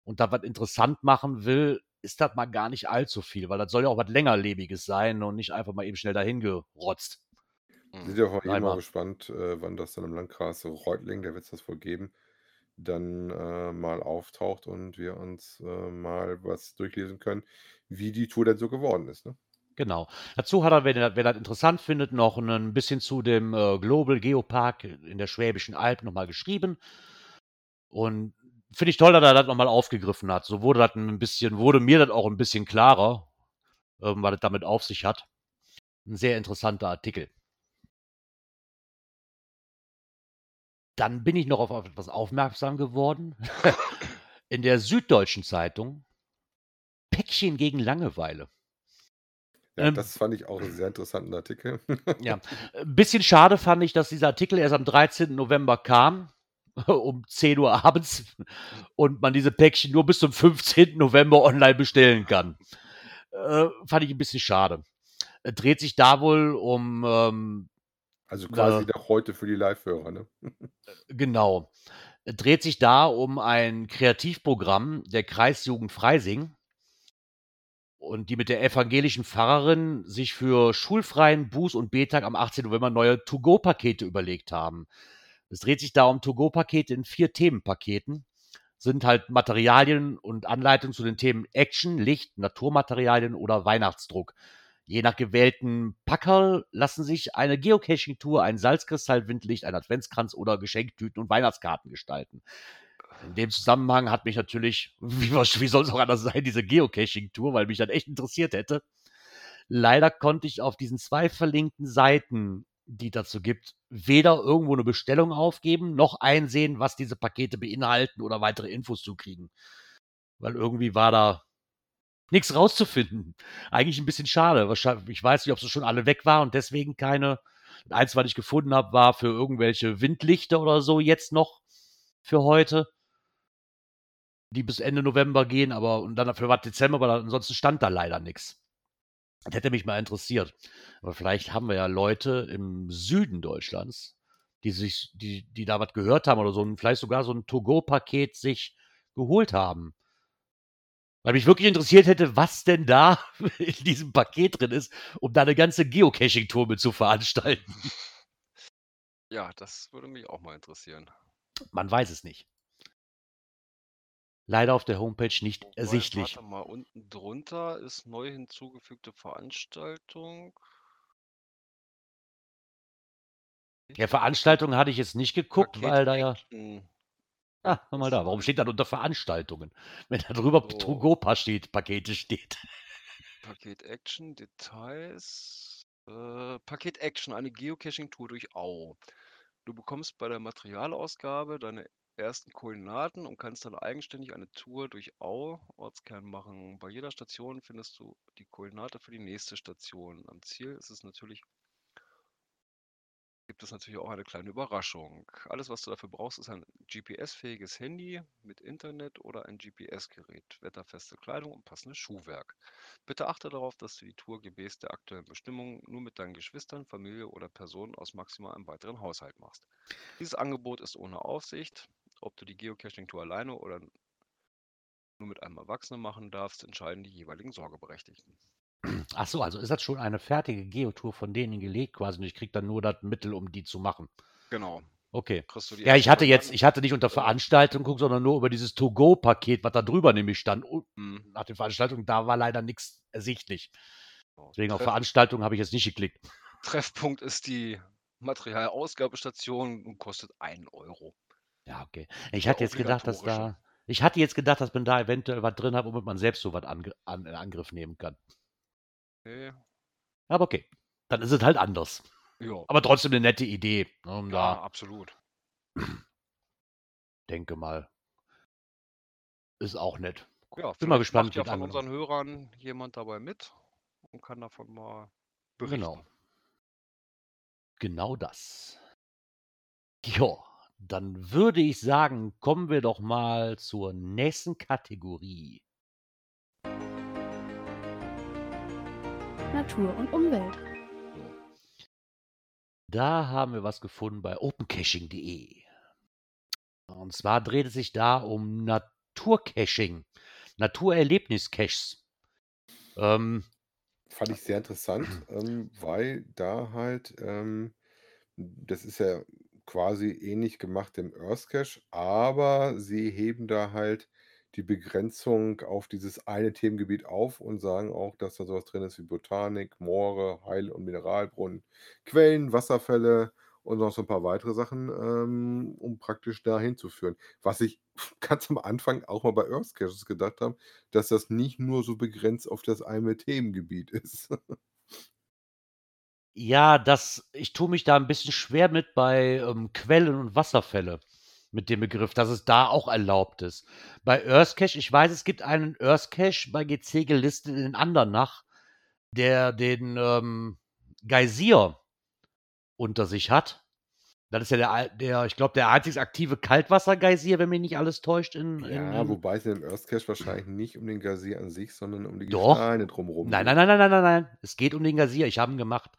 und da was interessant machen will, ist das mal gar nicht allzu viel, weil das soll ja auch was längerlebiges sein und nicht einfach mal eben schnell dahin gerotzt. Mhm. Sind ja auch eh mal Einmal. gespannt, äh, wann das dann im Landkreis Reutling, da wird es das wohl geben, dann äh, mal auftaucht und wir uns äh, mal was durchlesen können, wie die Tour denn so geworden ist. Ne? Genau. Dazu hat er, wenn er, wer das interessant findet, noch ein bisschen zu dem äh, Global Geopark in der Schwäbischen Alb nochmal geschrieben. Und finde ich toll, dass er das nochmal aufgegriffen hat. So wurde das ein bisschen, wurde mir das auch ein bisschen klarer, ähm, was das damit auf sich hat. Ein sehr interessanter Artikel. Dann bin ich noch auf etwas aufmerksam geworden. In der Süddeutschen Zeitung Päckchen gegen Langeweile. Ja, Ähm, das fand ich auch einen sehr interessanten Artikel. Ja, ein bisschen schade fand ich, dass dieser Artikel erst am 13. November kam, um 10 Uhr abends, und man diese Päckchen nur bis zum 15. November online bestellen kann. Äh, fand ich ein bisschen schade. Äh, Dreht sich da wohl um, ähm, Also quasi Ja. noch heute für die Live-Hörer. Ne? genau, Äh, dreht sich da um ein Kreativprogramm der Kreisjugend Freising und die mit der evangelischen Pfarrerin sich für schulfreien Buß- und Betag am 18. November neue To-Go-Pakete überlegt haben. Es dreht sich da um To-Go-Pakete in vier Themenpaketen. Sind halt Materialien und Anleitungen zu den Themen Action, Licht, Naturmaterialien oder Weihnachtsdruck. Je nach gewählten Packerl lassen sich eine Geocaching-Tour, ein Salzkristall, Windlicht, ein Adventskranz oder Geschenktüten und Weihnachtskarten gestalten. In dem Zusammenhang hat mich natürlich, wie, wie soll es auch anders sein, diese Geocaching-Tour, weil mich das echt interessiert hätte. Leider konnte ich auf diesen zwei verlinkten Seiten, die dazu gibt, weder irgendwo eine Bestellung aufgeben, noch einsehen, was diese Pakete beinhalten oder weitere Infos zu kriegen. Weil irgendwie war da nichts rauszufinden. Eigentlich ein bisschen schade. Ich weiß nicht, ob sie schon alle weg waren und deswegen keine. Eins, was ich gefunden habe, war für irgendwelche Windlichter oder so jetzt noch für heute, die bis Ende November gehen, aber und dann für was Dezember, aber ansonsten stand da leider nichts. Das hätte mich mal interessiert. Aber vielleicht haben wir ja Leute im Süden Deutschlands, die sich, die, die da was gehört haben oder so, und vielleicht sogar so ein To-Go-Paket sich geholt haben. Weil mich wirklich interessiert hätte, was denn da in diesem Paket drin ist, um da eine ganze Geocaching-Tour mit zu veranstalten. Ja, das würde mich auch mal interessieren. Man weiß es nicht. Leider auf der Homepage nicht Wobei, ersichtlich. Warte mal, unten drunter ist neu hinzugefügte Veranstaltung. Ja, Veranstaltungen hatte ich jetzt nicht geguckt, Paket weil da ja. Action. Ah, hör mal da. Warum steht dann unter Veranstaltungen? Wenn da drüber So. To-Go steht, Pakete steht. Paket Action, Details. Äh, Paket Action, eine Geocaching-Tour durch Au. Du bekommst bei der Materialausgabe deine ersten Koordinaten und kannst dann eigenständig eine Tour durch Au, Ortskern machen. Bei jeder Station findest du die Koordinate für die nächste Station. Am Ziel ist es natürlich, gibt es natürlich auch eine kleine Überraschung. Alles, was du dafür brauchst, ist ein GPS-fähiges Handy mit Internet oder ein GPS-Gerät, wetterfeste Kleidung und passendes Schuhwerk. Bitte achte darauf, dass du die Tour gemäß der aktuellen Bestimmungen nur mit deinen Geschwistern, Familie oder Personen aus maximal einem weiteren Haushalt machst. Dieses Angebot ist ohne Aufsicht. Ob du die Geocaching-Tour alleine oder nur mit einem Erwachsenen machen darfst, entscheiden die jeweiligen Sorgeberechtigten. Ach so, also ist das schon eine fertige Geotour von denen gelegt quasi und ich kriege dann nur das Mittel, um die zu machen. Genau. Okay. Ja, ich hatte jetzt, ich hatte nicht unter Veranstaltung geguckt, sondern nur über dieses To-Go-Paket, was da drüber nämlich stand. Und Hm, nach der Veranstaltung, da war leider nichts ersichtlich. Deswegen auf Veranstaltung habe ich jetzt nicht geklickt. Treffpunkt ist die Materialausgabestation und kostet 1 Euro. Ja, okay. Ich hatte jetzt gedacht, dass da, ich hatte jetzt gedacht, dass man da eventuell was drin hat, womit man selbst so was ange, an, in Angriff nehmen kann. Okay. Aber okay. Dann ist es halt anders. Ja, Aber trotzdem eine nette Idee. Ne, um ja, da, absolut. denke mal. Ist auch nett. Ja, Bin mal gespannt, macht ja von unseren Hörern jemand dabei mit und kann davon mal berichten. Genau. Genau das. Ja, dann würde ich sagen, kommen wir doch mal zur nächsten Kategorie. Natur und Umwelt. Da haben wir was gefunden bei opencaching.de. Und zwar dreht es sich da um Naturcaching, Naturerlebniscaches. Ähm, Fand ich sehr interessant, ähm, weil da halt, ähm, das ist ja quasi ähnlich gemacht dem Earth Cache, aber sie heben da halt die Begrenzung auf dieses eine Themengebiet auf und sagen auch, dass da sowas drin ist wie Botanik, Moore, Heil- und Mineralbrunnen, Quellen, Wasserfälle und noch so ein paar weitere Sachen, ähm, um praktisch dahin zu führen. Was ich ganz am Anfang auch mal bei Earth Caches gedacht habe, dass das nicht nur so begrenzt auf das eine Themengebiet ist. ja, das, ich tue mich da ein bisschen schwer mit bei ähm, Quellen und Wasserfälle mit dem Begriff, dass es da auch erlaubt ist. Bei Earthcache, ich weiß, es gibt einen Earthcache bei GC gelistet in Andernach, der den ähm, Geysir unter sich hat. Das ist ja der, der ich glaube, der einzig aktive Kaltwassergeysir, wenn mich nicht alles täuscht. In, in, Ja, in, wobei es in dem Earth Cache wahrscheinlich nicht um den Geysir an sich, sondern um die Doch. Gesteine drumherum Nein, geht. nein, nein, nein, nein, nein, nein. Es geht um den Geysir. Ich habe ihn gemacht.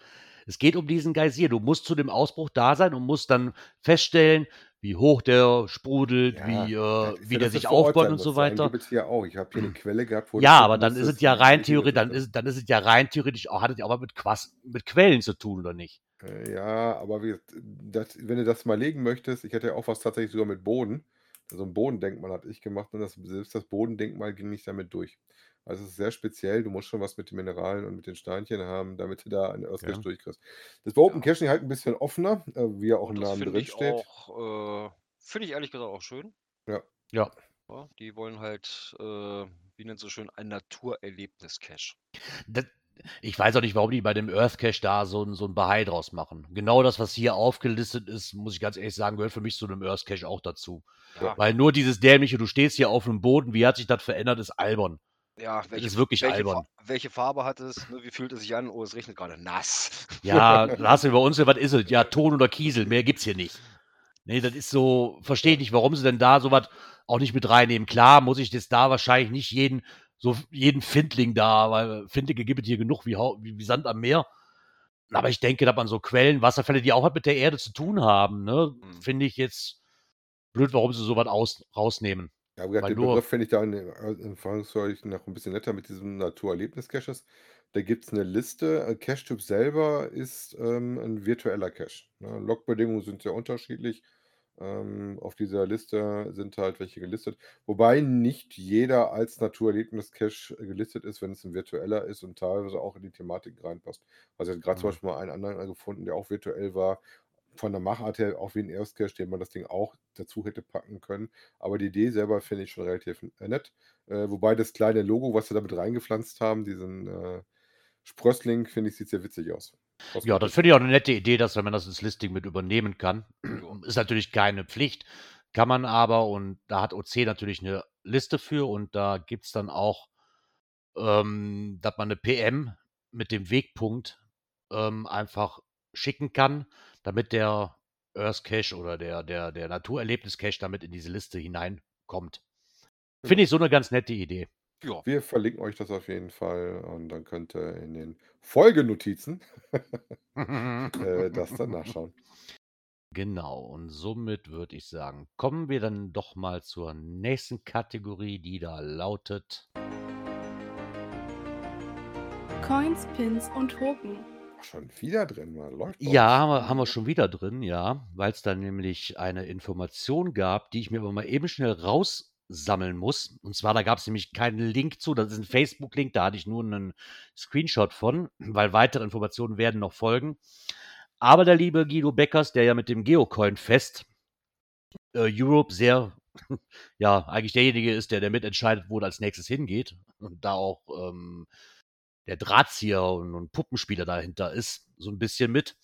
Es geht um diesen Geysir. Du musst zu dem Ausbruch da sein und musst dann feststellen, wie hoch der sprudelt, Ja, wie, äh, wie der sich aufbaut und so So weiter. hier auch. Ich habe hier eine Quelle gehabt, wo Ja, aber dann ist es ja rein theoretisch, dann ist, dann ist es ja rein theoretisch auch, hat es ja auch was mit, Quas, mit Quellen zu tun, oder nicht? Äh, Ja, aber wie, das, wenn du das mal legen möchtest, ich hatte ja auch was tatsächlich sogar mit Boden. Also ein Bodendenkmal hatte ich gemacht und das, selbst das Bodendenkmal ging nicht damit durch. Also es ist sehr speziell, du musst schon was mit den Mineralien und mit den Steinchen haben, damit du da einen Earth Cache Okay. durchkriegst. Das bei Open Ja. Caching halt ein bisschen offener, äh, wie ja auch Und im Namen finde drin ich steht. auch, äh, finde ich ehrlich gesagt auch schön. Ja. Ja. Ja, die wollen halt, äh, wie nennt so schön, ein Naturerlebnis-Cache. Ich weiß auch nicht, warum die bei dem Earth Cache da so ein, so ein Bahai draus machen. Genau das, was hier aufgelistet ist, muss ich ganz ehrlich sagen, gehört für mich zu einem Earth Cache auch dazu. Ja, Weil nur dieses dämliche, du stehst hier auf dem Boden, wie hat sich das verändert, ist albern. Ja Das welche, ist wirklich welche, albern. Welche Farbe hat es? Ne, wie fühlt es sich an? Oh, es regnet gerade nass. Ja, du bei uns, was ist es? Ja, Ton oder Kiesel, mehr gibt's hier nicht. Nee, das ist so, verstehe ich nicht, warum sie denn da sowas auch nicht mit reinnehmen. Klar, muss ich das da wahrscheinlich nicht jeden, so jeden Findling da, weil Findlinge gibt es hier genug wie, wie, Sand am Meer. Aber ich denke, dass man so Quellen, Wasserfälle, die auch was mit der Erde zu tun haben, ne, Hm. finde ich jetzt blöd, warum sie sowas aus, rausnehmen. Ja, Weil den nur- Begriff finde ich da in äh, in Frankreich noch ein bisschen netter mit diesem Naturerlebnis-Caches. Da gibt es eine Liste. Äh, Cache-Typ selber ist ähm, ein virtueller Cache. Ne? Logbedingungen sind sehr unterschiedlich. Ähm, auf dieser Liste sind halt welche gelistet. Wobei nicht jeder als Naturerlebnis-Cache gelistet ist, wenn es ein virtueller ist und teilweise auch in die Thematik reinpasst. Also ich habe gerade zum Mhm. Beispiel mal einen anderen gefunden, der auch virtuell war. Von der Machart her auch wie ein Erstcache, den man das Ding auch dazu hätte packen können. Aber die Idee selber finde ich schon relativ äh, nett. Äh, wobei das kleine Logo, was sie damit reingepflanzt haben, diesen äh, Sprössling, finde ich, sieht sehr witzig aus. Ja, das finde ich auch eine nette Idee, dass wenn man das ins Listing mit übernehmen kann. Ist natürlich keine Pflicht, kann man aber und da hat OC natürlich eine Liste für und da gibt es dann auch, ähm, dass man eine PM mit dem Wegpunkt ähm, einfach schicken kann, damit der Earth Cache oder der, der, der Naturerlebnis Cache damit in diese Liste hineinkommt. Finde ich so eine ganz nette Idee. Ja, Wir verlinken euch das auf jeden Fall und dann könnt ihr in den Folgenotizen äh, das dann nachschauen. Genau, und somit würde ich sagen, kommen wir dann doch mal zur nächsten Kategorie, die da lautet. Coins, Pins und Token. Schon wieder drin, läuft. Ja, haben wir, haben wir schon wieder drin, ja, weil es da nämlich eine Information gab, die ich mir aber mal eben schnell raussammeln muss. Und zwar, da gab es nämlich keinen Link zu, das ist ein Facebook-Link, da hatte ich nur einen Screenshot von, weil weitere Informationen werden noch folgen. Aber der liebe Guido Beckers, der ja mit dem Geocoin-Fest äh, Europe sehr, ja, eigentlich derjenige ist, der, der mitentscheidet, wo als nächstes hingeht und da auch ähm, der Drahtzieher und, und Puppenspieler dahinter ist, so ein bisschen mit,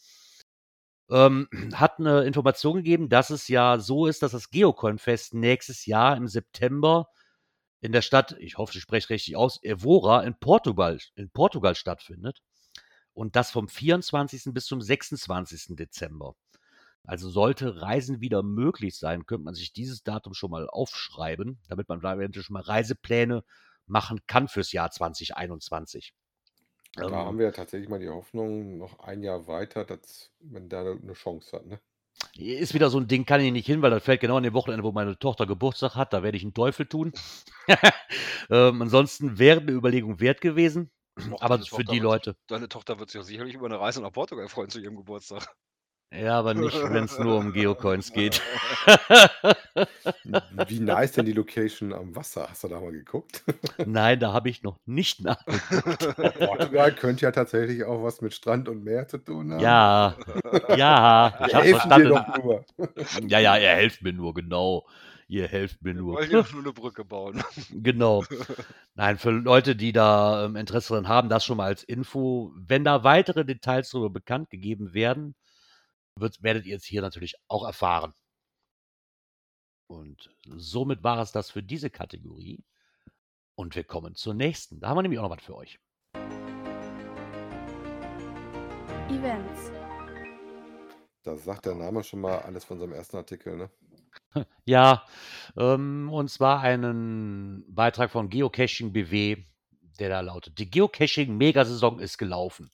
ähm, hat eine Information gegeben, dass es ja so ist, dass das Geocoin-Fest nächstes Jahr im September in der Stadt, ich hoffe, ich spreche richtig aus, Evora in Portugal, in Portugal stattfindet. Und das vom 24. bis zum 26. Dezember. Also sollte Reisen wieder möglich sein, könnte man sich dieses Datum schon mal aufschreiben, damit man eventuell schon mal Reisepläne machen kann fürs Jahr 2021. Da Ähm, haben wir ja tatsächlich mal die Hoffnung, noch ein Jahr weiter, dass man da eine Chance hat. Ne? Ist wieder so ein Ding, kann ich nicht hin, weil das fällt genau an dem Wochenende, wo meine Tochter Geburtstag hat. Da werde ich einen Teufel tun. ähm, ansonsten wäre eine Überlegung wert gewesen. Aber deine für Tochter die wird sich- Leute. Deine Tochter wird sich ja sicherlich über eine Reise nach Portugal freuen zu ihrem Geburtstag. Ja, aber nicht, wenn es nur um Geocoins geht. Wie nice denn die Location am Wasser? Hast du da mal geguckt? Nein, da habe ich noch nicht nachgeguckt. Portugal könnte ja tatsächlich auch was mit Strand und Meer zu tun haben. Ja, ja, ich habe verstanden. doch nur. Ja, ja, ihr helft mir nur, genau. Ihr helft mir nur. wollen ja nur eine Brücke bauen. Genau. Nein, für Leute, die da ähm, Interesse dran haben, das schon mal als Info. Wenn da weitere Details darüber bekannt gegeben werden, wird, werdet ihr es hier natürlich auch erfahren. Und somit war es das für diese Kategorie. Und wir kommen zur nächsten. Da haben wir nämlich auch noch was für euch. Events. Da sagt der Name schon mal alles von seinem ersten Artikel, ne? Ja, ähm, und zwar einen Beitrag von Geocaching BW, der da lautet: Die Geocaching-Megasaison ist gelaufen.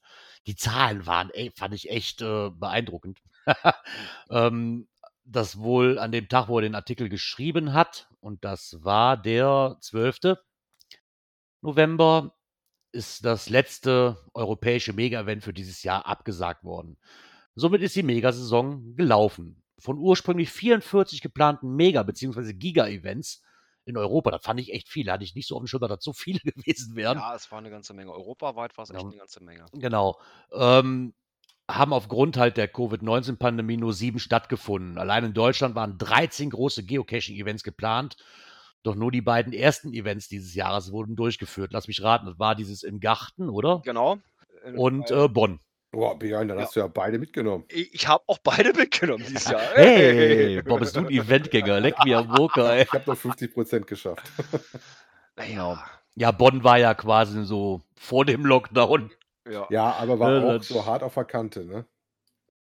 Die Zahlen waren, ey, fand ich echt äh, beeindruckend. ähm, das wohl an dem Tag, wo er den Artikel geschrieben hat, und das war der 12. November, ist das letzte europäische Mega-Event für dieses Jahr abgesagt worden. Somit ist die Megasaison gelaufen. Von ursprünglich 44 geplanten Mega- bzw. Giga-Events in Europa, das fand ich echt viel. Hatte ich nicht so auf dem Schirm, dass das so viele gewesen wären. Ja, es war eine ganze Menge. Europaweit war es echt Ja. eine ganze Menge. Genau. Ähm, haben aufgrund halt der Covid-19-Pandemie nur sieben stattgefunden. Allein in Deutschland waren 13 große Geocaching-Events geplant. Doch nur die beiden ersten Events dieses Jahres wurden durchgeführt. Lass mich raten, das war dieses im Garten, oder? Genau. Und äh, Bonn. Boah, Björn, dann Ja. hast du ja beide mitgenommen. ich habe auch beide mitgenommen dieses Jahr. Hey, boah, bist du ein Eventgänger? Leck mir am Moker, ey. Ich habe noch 50% geschafft. Genau. Naja, Ja, Bonn war ja quasi so vor dem Lockdown. Ja. Ja, aber war Ja, auch so hart auf der Kante, ne?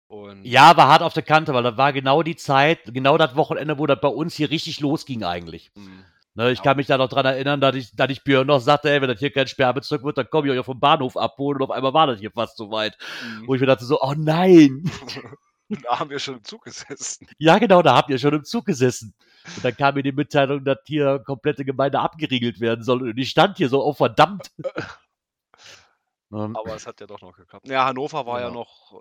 Und Ja, war hart auf der Kante, weil das war genau die Zeit, genau das Wochenende, wo das bei uns hier richtig losging eigentlich. mh, Ne, ich Ja. kann mich da noch dran erinnern, dass ich, dass ich Björn noch sagte, ey, wenn das hier kein Sperrbezirk wird, dann komme ich euch dem Bahnhof abholen und auf einmal war das hier fast so weit. mh. Wo ich mir dachte so, oh nein. da haben wir schon im Zug gesessen. Ja, genau, da habt ihr schon im Zug gesessen. Und dann kam mir die Mitteilung, dass hier komplette Gemeinde abgeriegelt werden soll. Und ich stand hier so, oh verdammt. Ähm, Aber es hat ja doch noch geklappt. Ja, Hannover war ja Genau. noch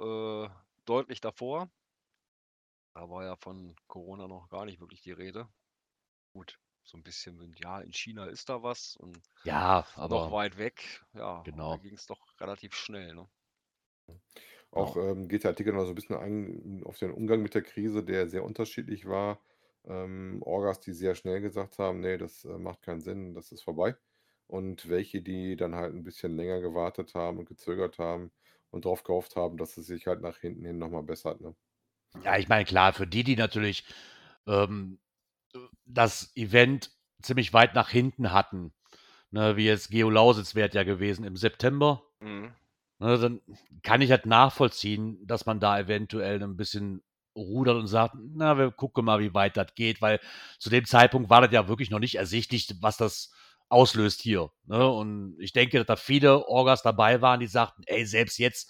äh, deutlich davor. Da war ja von Corona noch gar nicht wirklich die Rede. Gut, so ein bisschen, mit, ja, in China ist da was und ja, noch aber weit weg. Ja, Genau. da ging es doch relativ schnell. Ne? Auch ähm, geht der Artikel noch so ein bisschen ein auf den Umgang mit der Krise, der sehr unterschiedlich war. Ähm, Orgas, die sehr schnell gesagt haben, nee, das äh, macht keinen Sinn, das ist vorbei. Und welche, die dann halt ein bisschen länger gewartet haben und gezögert haben und drauf gehofft haben, dass es sich halt nach hinten hin nochmal bessert. Ne? Ja, ich meine, klar, für die, die natürlich ähm, das Event ziemlich weit nach hinten hatten, ne, wie jetzt Geo Lausitz wäre ja gewesen im September, Mhm. ne, dann kann ich halt nachvollziehen, dass man da eventuell ein bisschen rudert und sagt, na, wir gucken mal, wie weit das geht, weil zu dem Zeitpunkt war das ja wirklich noch nicht ersichtlich, was das auslöst hier. Ne? Und ich denke, dass da viele Orgas dabei waren, die sagten, ey, selbst jetzt,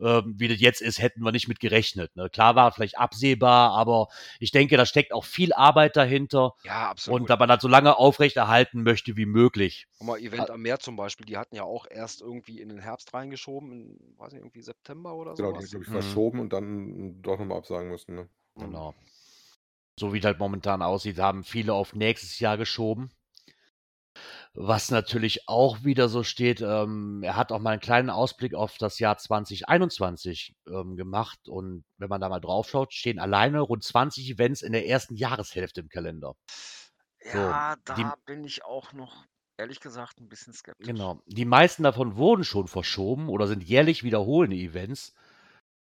ähm, wie das jetzt ist, hätten wir nicht mit gerechnet. Ne? Klar war vielleicht absehbar, aber ich denke, da steckt auch viel Arbeit dahinter Ja, absolut. und dass man das so lange aufrechterhalten möchte wie möglich. Guck mal, Event am Meer zum Beispiel, die hatten ja auch erst irgendwie in den Herbst reingeschoben, in, weiß nicht, irgendwie September oder Genau, die sowas. glaube ich Mhm. verschoben und dann doch nochmal absagen müssen. Ne? Mhm. Genau. So wie es halt momentan aussieht, haben viele auf nächstes Jahr geschoben. Was natürlich auch wieder so steht, ähm, er hat auch mal einen kleinen Ausblick auf das Jahr 2021 ähm, gemacht. Und wenn man da mal drauf schaut, stehen alleine rund 20 Events in der ersten Jahreshälfte im Kalender. Ja, die- da bin ich auch noch, ehrlich gesagt, ein bisschen skeptisch. Genau. Die meisten davon wurden schon verschoben oder sind jährlich wiederholende Events.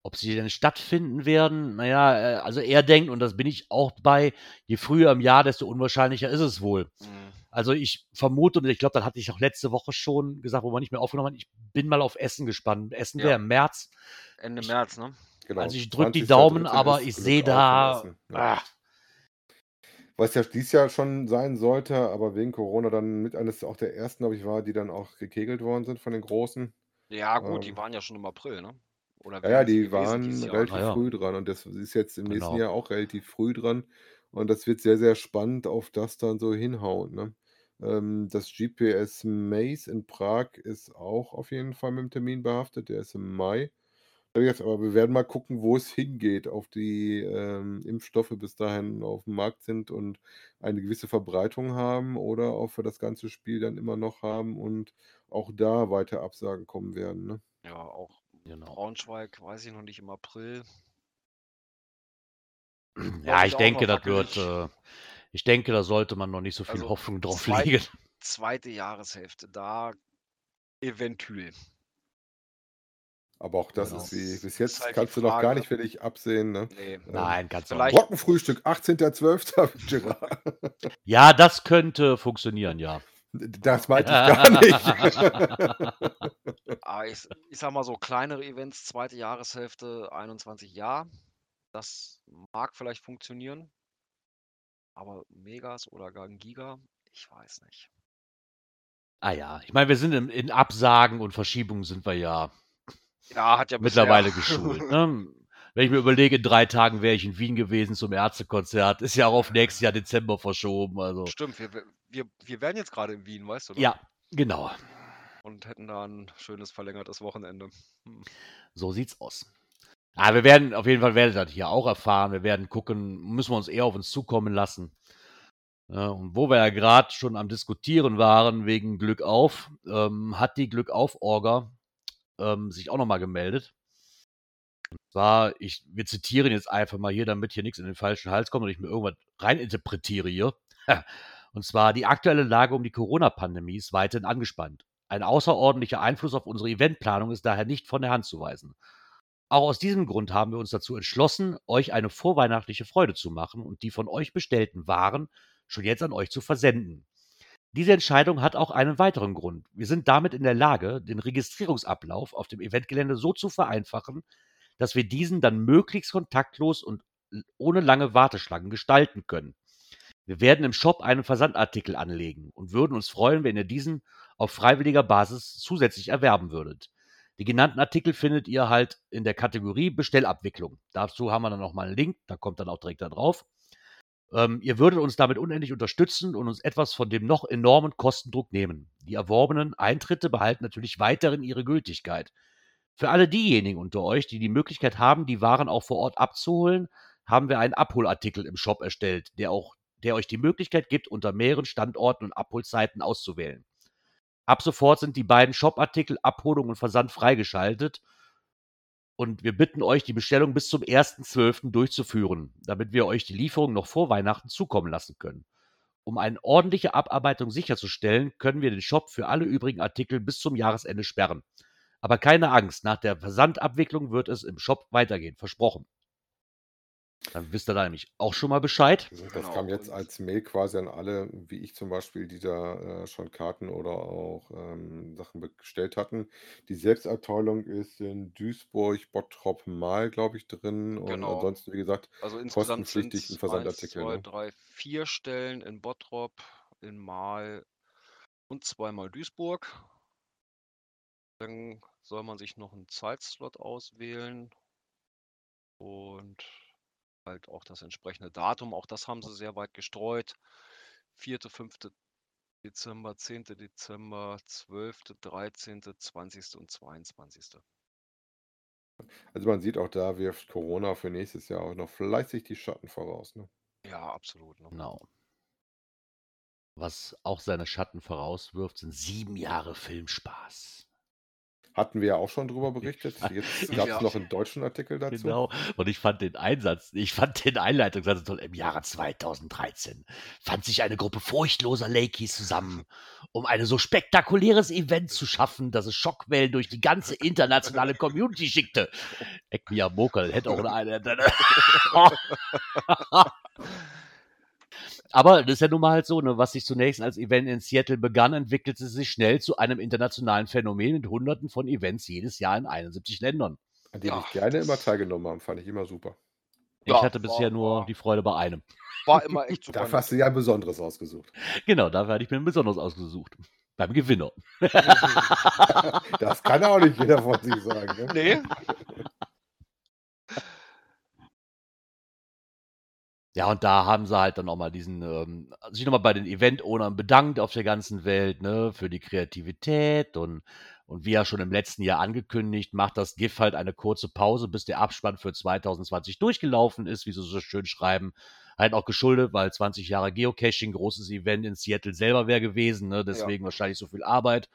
Ob sie denn stattfinden werden, naja, äh, also er denkt, und das bin ich auch bei, je früher im Jahr, desto unwahrscheinlicher ist es wohl. Mhm. Also ich vermute, und ich glaube, das hatte ich auch letzte Woche schon gesagt, wo wir nicht mehr aufgenommen haben, ich bin mal auf Essen gespannt. Essen Ja. wäre im März. Ende Ich- März, ne? Genau. Also ich drück die 20.03. Daumen, aber ich sehe da-. Ah, Was ja dies Jahr schon sein sollte, aber wegen Corona dann mit eines auch der ersten, glaube ich, war, die dann auch gekegelt worden sind von den Großen. Ja, gut, die Ähm, waren ja schon im April, ne? Oder Ja, ja, die waren relativ Ah, ja. früh dran und das ist jetzt im nächsten Genau. Jahr auch relativ früh dran. Und das wird sehr, sehr spannend, auf das dann so hinhaut. Ne? Ähm, das GPS Maze in Prag ist auch auf jeden Fall mit dem Termin behaftet. Der ist im Mai. Aber wir werden mal gucken, wo es hingeht, auf die ähm, Impfstoffe bis dahin auf dem Markt sind und eine gewisse Verbreitung haben oder ob wir das ganze Spiel dann immer noch haben und auch da weiter Absagen kommen werden. Ne? Ja, auch genau. Braunschweig, weiß ich noch nicht, im April. Ja, ich ich denke, das wird, äh, ich denke, da sollte man noch nicht so viel Also, Hoffnung drauf zwei- legen. Zweite Jahreshälfte, da eventuell. Aber auch das Genau. ist wie, bis jetzt halt kannst du noch gar nicht wirklich absehen. Ne? Nee. Nein, kannst du nicht. Brockenfrühstück, 18.12. Gerard. Ja, das könnte funktionieren, ja. Das meinte ich gar nicht. Ah, ich, ich sag mal so, kleinere Events, zweite Jahreshälfte, 21 ja. Das mag vielleicht funktionieren. Aber Megas oder gar ein Giga, ich weiß nicht. Ah ja, ich meine, wir sind in, in Absagen und Verschiebungen sind wir ja Ja, hat ja mittlerweile geschult. Ne? Wenn ich mir überlege, in drei Tagen wäre ich in Wien gewesen zum Ärztekonzert, ist ja auch auf nächstes Jahr Dezember verschoben. Also Stimmt, wir, wir, wir wären jetzt gerade in Wien, weißt du? ne? ja, genau, Und hätten da ein schönes verlängertes Wochenende. Hm. so sieht's aus. Aber wir werden auf jeden Fall werdet das hier auch erfahren. Wir werden gucken, müssen wir uns eher auf uns zukommen lassen. Ja, und wo wir ja gerade schon am Diskutieren waren wegen Glück auf, ähm, hat die Glück auf Orga ähm, sich auch nochmal gemeldet. Und zwar, ich, wir zitieren jetzt einfach mal hier, damit hier nichts in den falschen Hals kommt und ich mir irgendwas reininterpretiere hier. Und zwar, die aktuelle Lage um die Corona-Pandemie ist weiterhin angespannt. Ein außerordentlicher Einfluss auf unsere Eventplanung ist daher nicht von der Hand zu weisen. Auch aus diesem Grund haben wir uns dazu entschlossen, euch eine vorweihnachtliche Freude zu machen und die von euch bestellten Waren schon jetzt an euch zu versenden. Diese Entscheidung hat auch einen weiteren Grund. Wir sind damit in der Lage, den Registrierungsablauf auf dem Eventgelände so zu vereinfachen, dass wir diesen dann möglichst kontaktlos und ohne lange Warteschlangen gestalten können. Wir werden im Shop einen Versandartikel anlegen und würden uns freuen, wenn ihr diesen auf freiwilliger Basis zusätzlich erwerben würdet. Die genannten Artikel findet ihr halt in der Kategorie Bestellabwicklung. Dazu haben wir dann nochmal einen Link, da kommt dann auch direkt da drauf. Ähm, ihr würdet uns damit unendlich unterstützen und uns etwas von dem noch enormen Kostendruck nehmen. Die erworbenen Eintritte behalten natürlich weiterhin ihre Gültigkeit. Für alle diejenigen unter euch, die die Möglichkeit haben, die Waren auch vor Ort abzuholen, haben wir einen Abholartikel im Shop erstellt, der auch der euch die Möglichkeit gibt, unter mehreren Standorten und Abholzeiten auszuwählen. Ab sofort sind die beiden Shop-Artikel Abholung und Versand freigeschaltet und wir bitten euch, die Bestellung bis zum 1.12. durchzuführen, damit wir euch die Lieferung noch vor Weihnachten zukommen lassen können. Um eine ordentliche Abarbeitung sicherzustellen, können wir den Shop für alle übrigen Artikel bis zum Jahresende sperren. Aber keine Angst, nach der Versandabwicklung wird es im Shop weitergehen, versprochen. Dann wisst ihr da nämlich auch schon mal Bescheid. Also das Genau, kam jetzt als Mail quasi an alle, wie ich zum Beispiel, die da äh, schon Karten oder auch ähm, Sachen bestellt hatten. Die Selbstabteilung ist in Duisburg, Bottrop, Mal, glaube ich, drin. Und Genau. ansonsten, wie gesagt, Also insgesamt sind kostenpflichtig ein es Versandartikel. 1, 2, Ne? 3, 4 Stellen in Bottrop, in Mahl und zweimal Duisburg. Dann soll man sich noch einen Zeitslot auswählen und halt auch das entsprechende Datum. Auch das haben sie sehr weit gestreut. 4., 5. Dezember, 10. Dezember, 12., 13., 20. und 22. Also man sieht auch da wirft Corona für nächstes Jahr auch noch fleißig die Schatten voraus. Ne? Ja, absolut. Ne? Genau. Was auch seine Schatten vorauswirft, sind sieben Jahre Filmspaß. Hatten wir ja auch schon drüber berichtet. Jetzt gab es Ja. noch einen deutschen Artikel dazu. Genau. Und ich fand den Einsatz, ich fand den Einleitungssatz toll. Im Jahre 2013 fand sich eine Gruppe furchtloser Lakeys zusammen, um ein so spektakuläres Event zu schaffen, dass es Schockwellen durch die ganze internationale Community schickte. Eck Mokel hätte auch eine. Aber das ist ja nun mal halt so, ne, was sich zunächst als Event in Seattle begann, entwickelte sich schnell zu einem internationalen Phänomen mit hunderten von Events jedes Jahr in 71 Ländern. An dem Ja, ich gerne immer teilgenommen habe, fand ich immer super. Ich Ja, hatte bisher war- nur war- die Freude bei einem. War immer echt super. Dafür hast du ja ein Besonderes ausgesucht. Genau, dafür hatte ich mir ein besonderes ausgesucht. Beim Gewinner. Das kann auch nicht jeder von sich sagen. Ne? nee, Ja, und da haben sie halt dann auch mal diesen, ähm, sich nochmal bei den Event-Ownern bedankt auf der ganzen Welt, ne, für die Kreativität und, und wie ja schon im letzten Jahr angekündigt, macht das GIF halt eine kurze Pause, bis der Abspann für 2020 durchgelaufen ist, wie sie so schön schreiben. Halt auch geschuldet, weil 20 Jahre Geocaching, großes Event in Seattle selber wäre gewesen, ne, deswegen wahrscheinlich so viel Arbeit.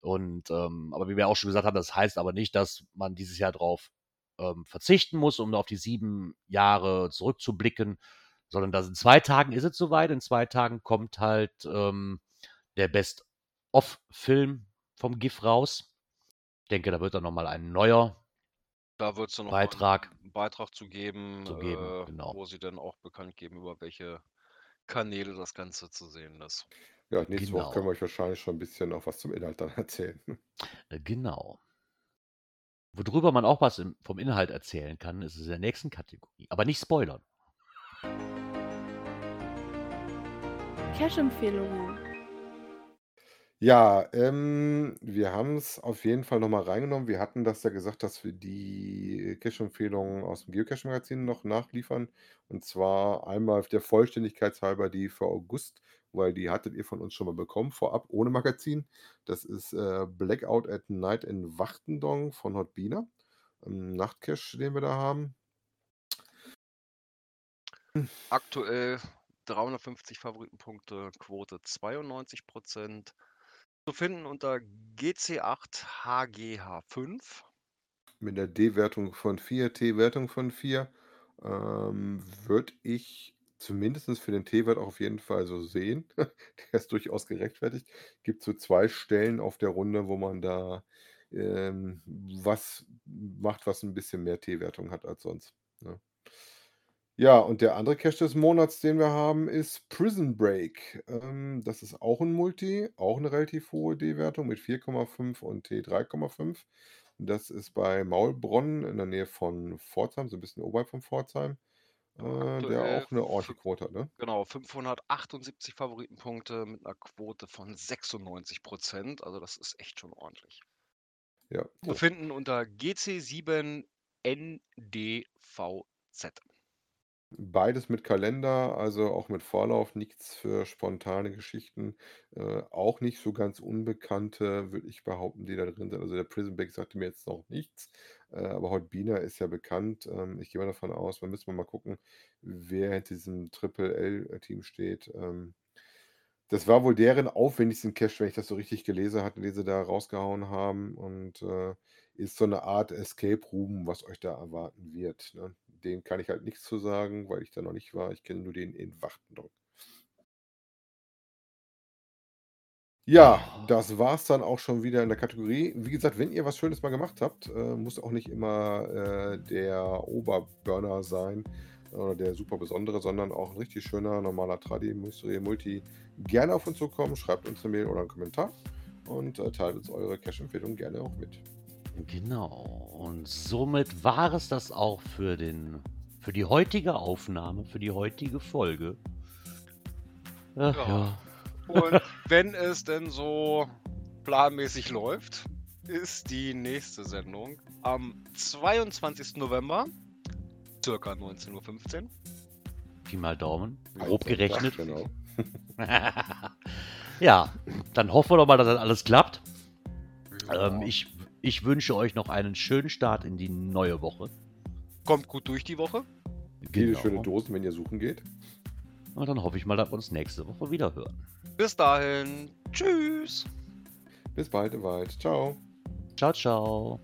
Und, ähm, aber wie wir auch schon gesagt haben, das heißt aber nicht, dass man dieses Jahr drauf ähm, verzichten muss, um auf die sieben Jahre zurückzublicken, sondern dass in zwei Tagen ist es soweit. In zwei Tagen kommt halt ähm, der Best-of-Film vom GIF raus. Ich denke, da wird dann nochmal ein neuer da wird es noch Beitrag. einen Beitrag zu geben, Zu geben, äh, genau. wo sie dann auch bekannt geben, über welche Kanäle das Ganze zu sehen ist. Ja, nächste Genau. Woche können wir euch wahrscheinlich schon ein bisschen auch was zum Inhalt dann erzählen. Äh, Genau. Worüber man auch was im, vom Inhalt erzählen kann, ist in der nächsten Kategorie. Aber nicht spoilern. Cash-Empfehlungen. Ja, ähm, wir haben es auf jeden Fall nochmal reingenommen. Wir hatten das ja gesagt, dass wir die Cache-Empfehlungen aus dem Geocache-Magazin noch nachliefern. Und zwar einmal der Vollständigkeit halber die für August, weil die hattet ihr von uns schon mal bekommen, vorab ohne Magazin. Das ist äh, Blackout at Night in Wachtendong von Hotbina. Ein Nachtcache, den wir da haben. Aktuell 350 Favoritenpunkte, Quote 92 Prozent. Zu finden unter GC8 HGH5. mit der D-Wertung von 4, T-Wertung von 4, ähm, würde ich zumindest für den T-Wert auch auf jeden Fall so sehen. Der ist durchaus gerechtfertigt. Gibt so zwei Stellen auf der Runde, wo man da ähm, was macht, was ein bisschen mehr T-Wertung hat als sonst. Ne? Ja, und der andere Cache des Monats, den wir haben, ist Prison Break. Ähm, das ist auch ein Multi, auch eine relativ hohe D-Wertung mit 4,5 und T 3,5. Das ist bei Maulbronn in der Nähe von Pforzheim, so ein bisschen oberhalb von Pforzheim, äh, der auch eine ordentliche Quote hat, ne? Genau, 578 Favoritenpunkte mit einer Quote von 96 Prozent. Also das ist echt schon ordentlich. Ja. Zu Oh. finden unter GC7NDVZ. Beides mit Kalender, also auch mit Vorlauf, nichts für spontane Geschichten. Äh, auch nicht so ganz Unbekannte, würde ich behaupten, die da drin sind. Also der Prison Break sagte mir jetzt noch nichts, äh, aber Holtbiner ist ja bekannt. Ähm, ich gehe mal davon aus, wir müssen mal gucken, wer hinter diesem Triple-L-Team steht. Ähm, das war wohl deren aufwendigsten Cache, wenn ich das so richtig gelesen hatte, den sie da rausgehauen haben. Und äh, ist so eine Art Escape Room, was euch da erwarten wird. Ne? Den kann ich halt nichts zu sagen, weil ich da noch nicht war. Ich kenne nur den in Wachtendorf. Ja, das war's dann auch schon wieder in der Kategorie. Wie gesagt, wenn ihr was Schönes mal gemacht habt, äh, muss auch nicht immer äh, der Oberburner sein oder der super besondere, sondern auch ein richtig schöner, normaler Tradi, Mystery, Multi. Gerne auf uns zukommen, schreibt uns eine Mail oder einen Kommentar und äh, teilt uns eure Cache-Empfehlungen gerne auch mit. Genau. Und somit war es das auch für, den, für die heutige Aufnahme, für die heutige Folge. Ach, Ja. ja. Und wenn es denn so planmäßig läuft, ist die nächste Sendung am 22. November, circa 19.15 Uhr. Pi mal Daumen. Ja, Grob gerechnet. das, Genau. ja, dann hoffen wir doch mal, dass das alles klappt. Ja. Ähm, ich, ich wünsche euch noch einen schönen Start in die neue Woche. Kommt gut durch die Woche. Viele Genau. schöne Dosen, wenn ihr suchen geht. Und dann hoffe ich mal, dass wir uns nächste Woche wieder hören. Bis dahin. Tschüss. Bis bald, weit. Ciao. Ciao, ciao.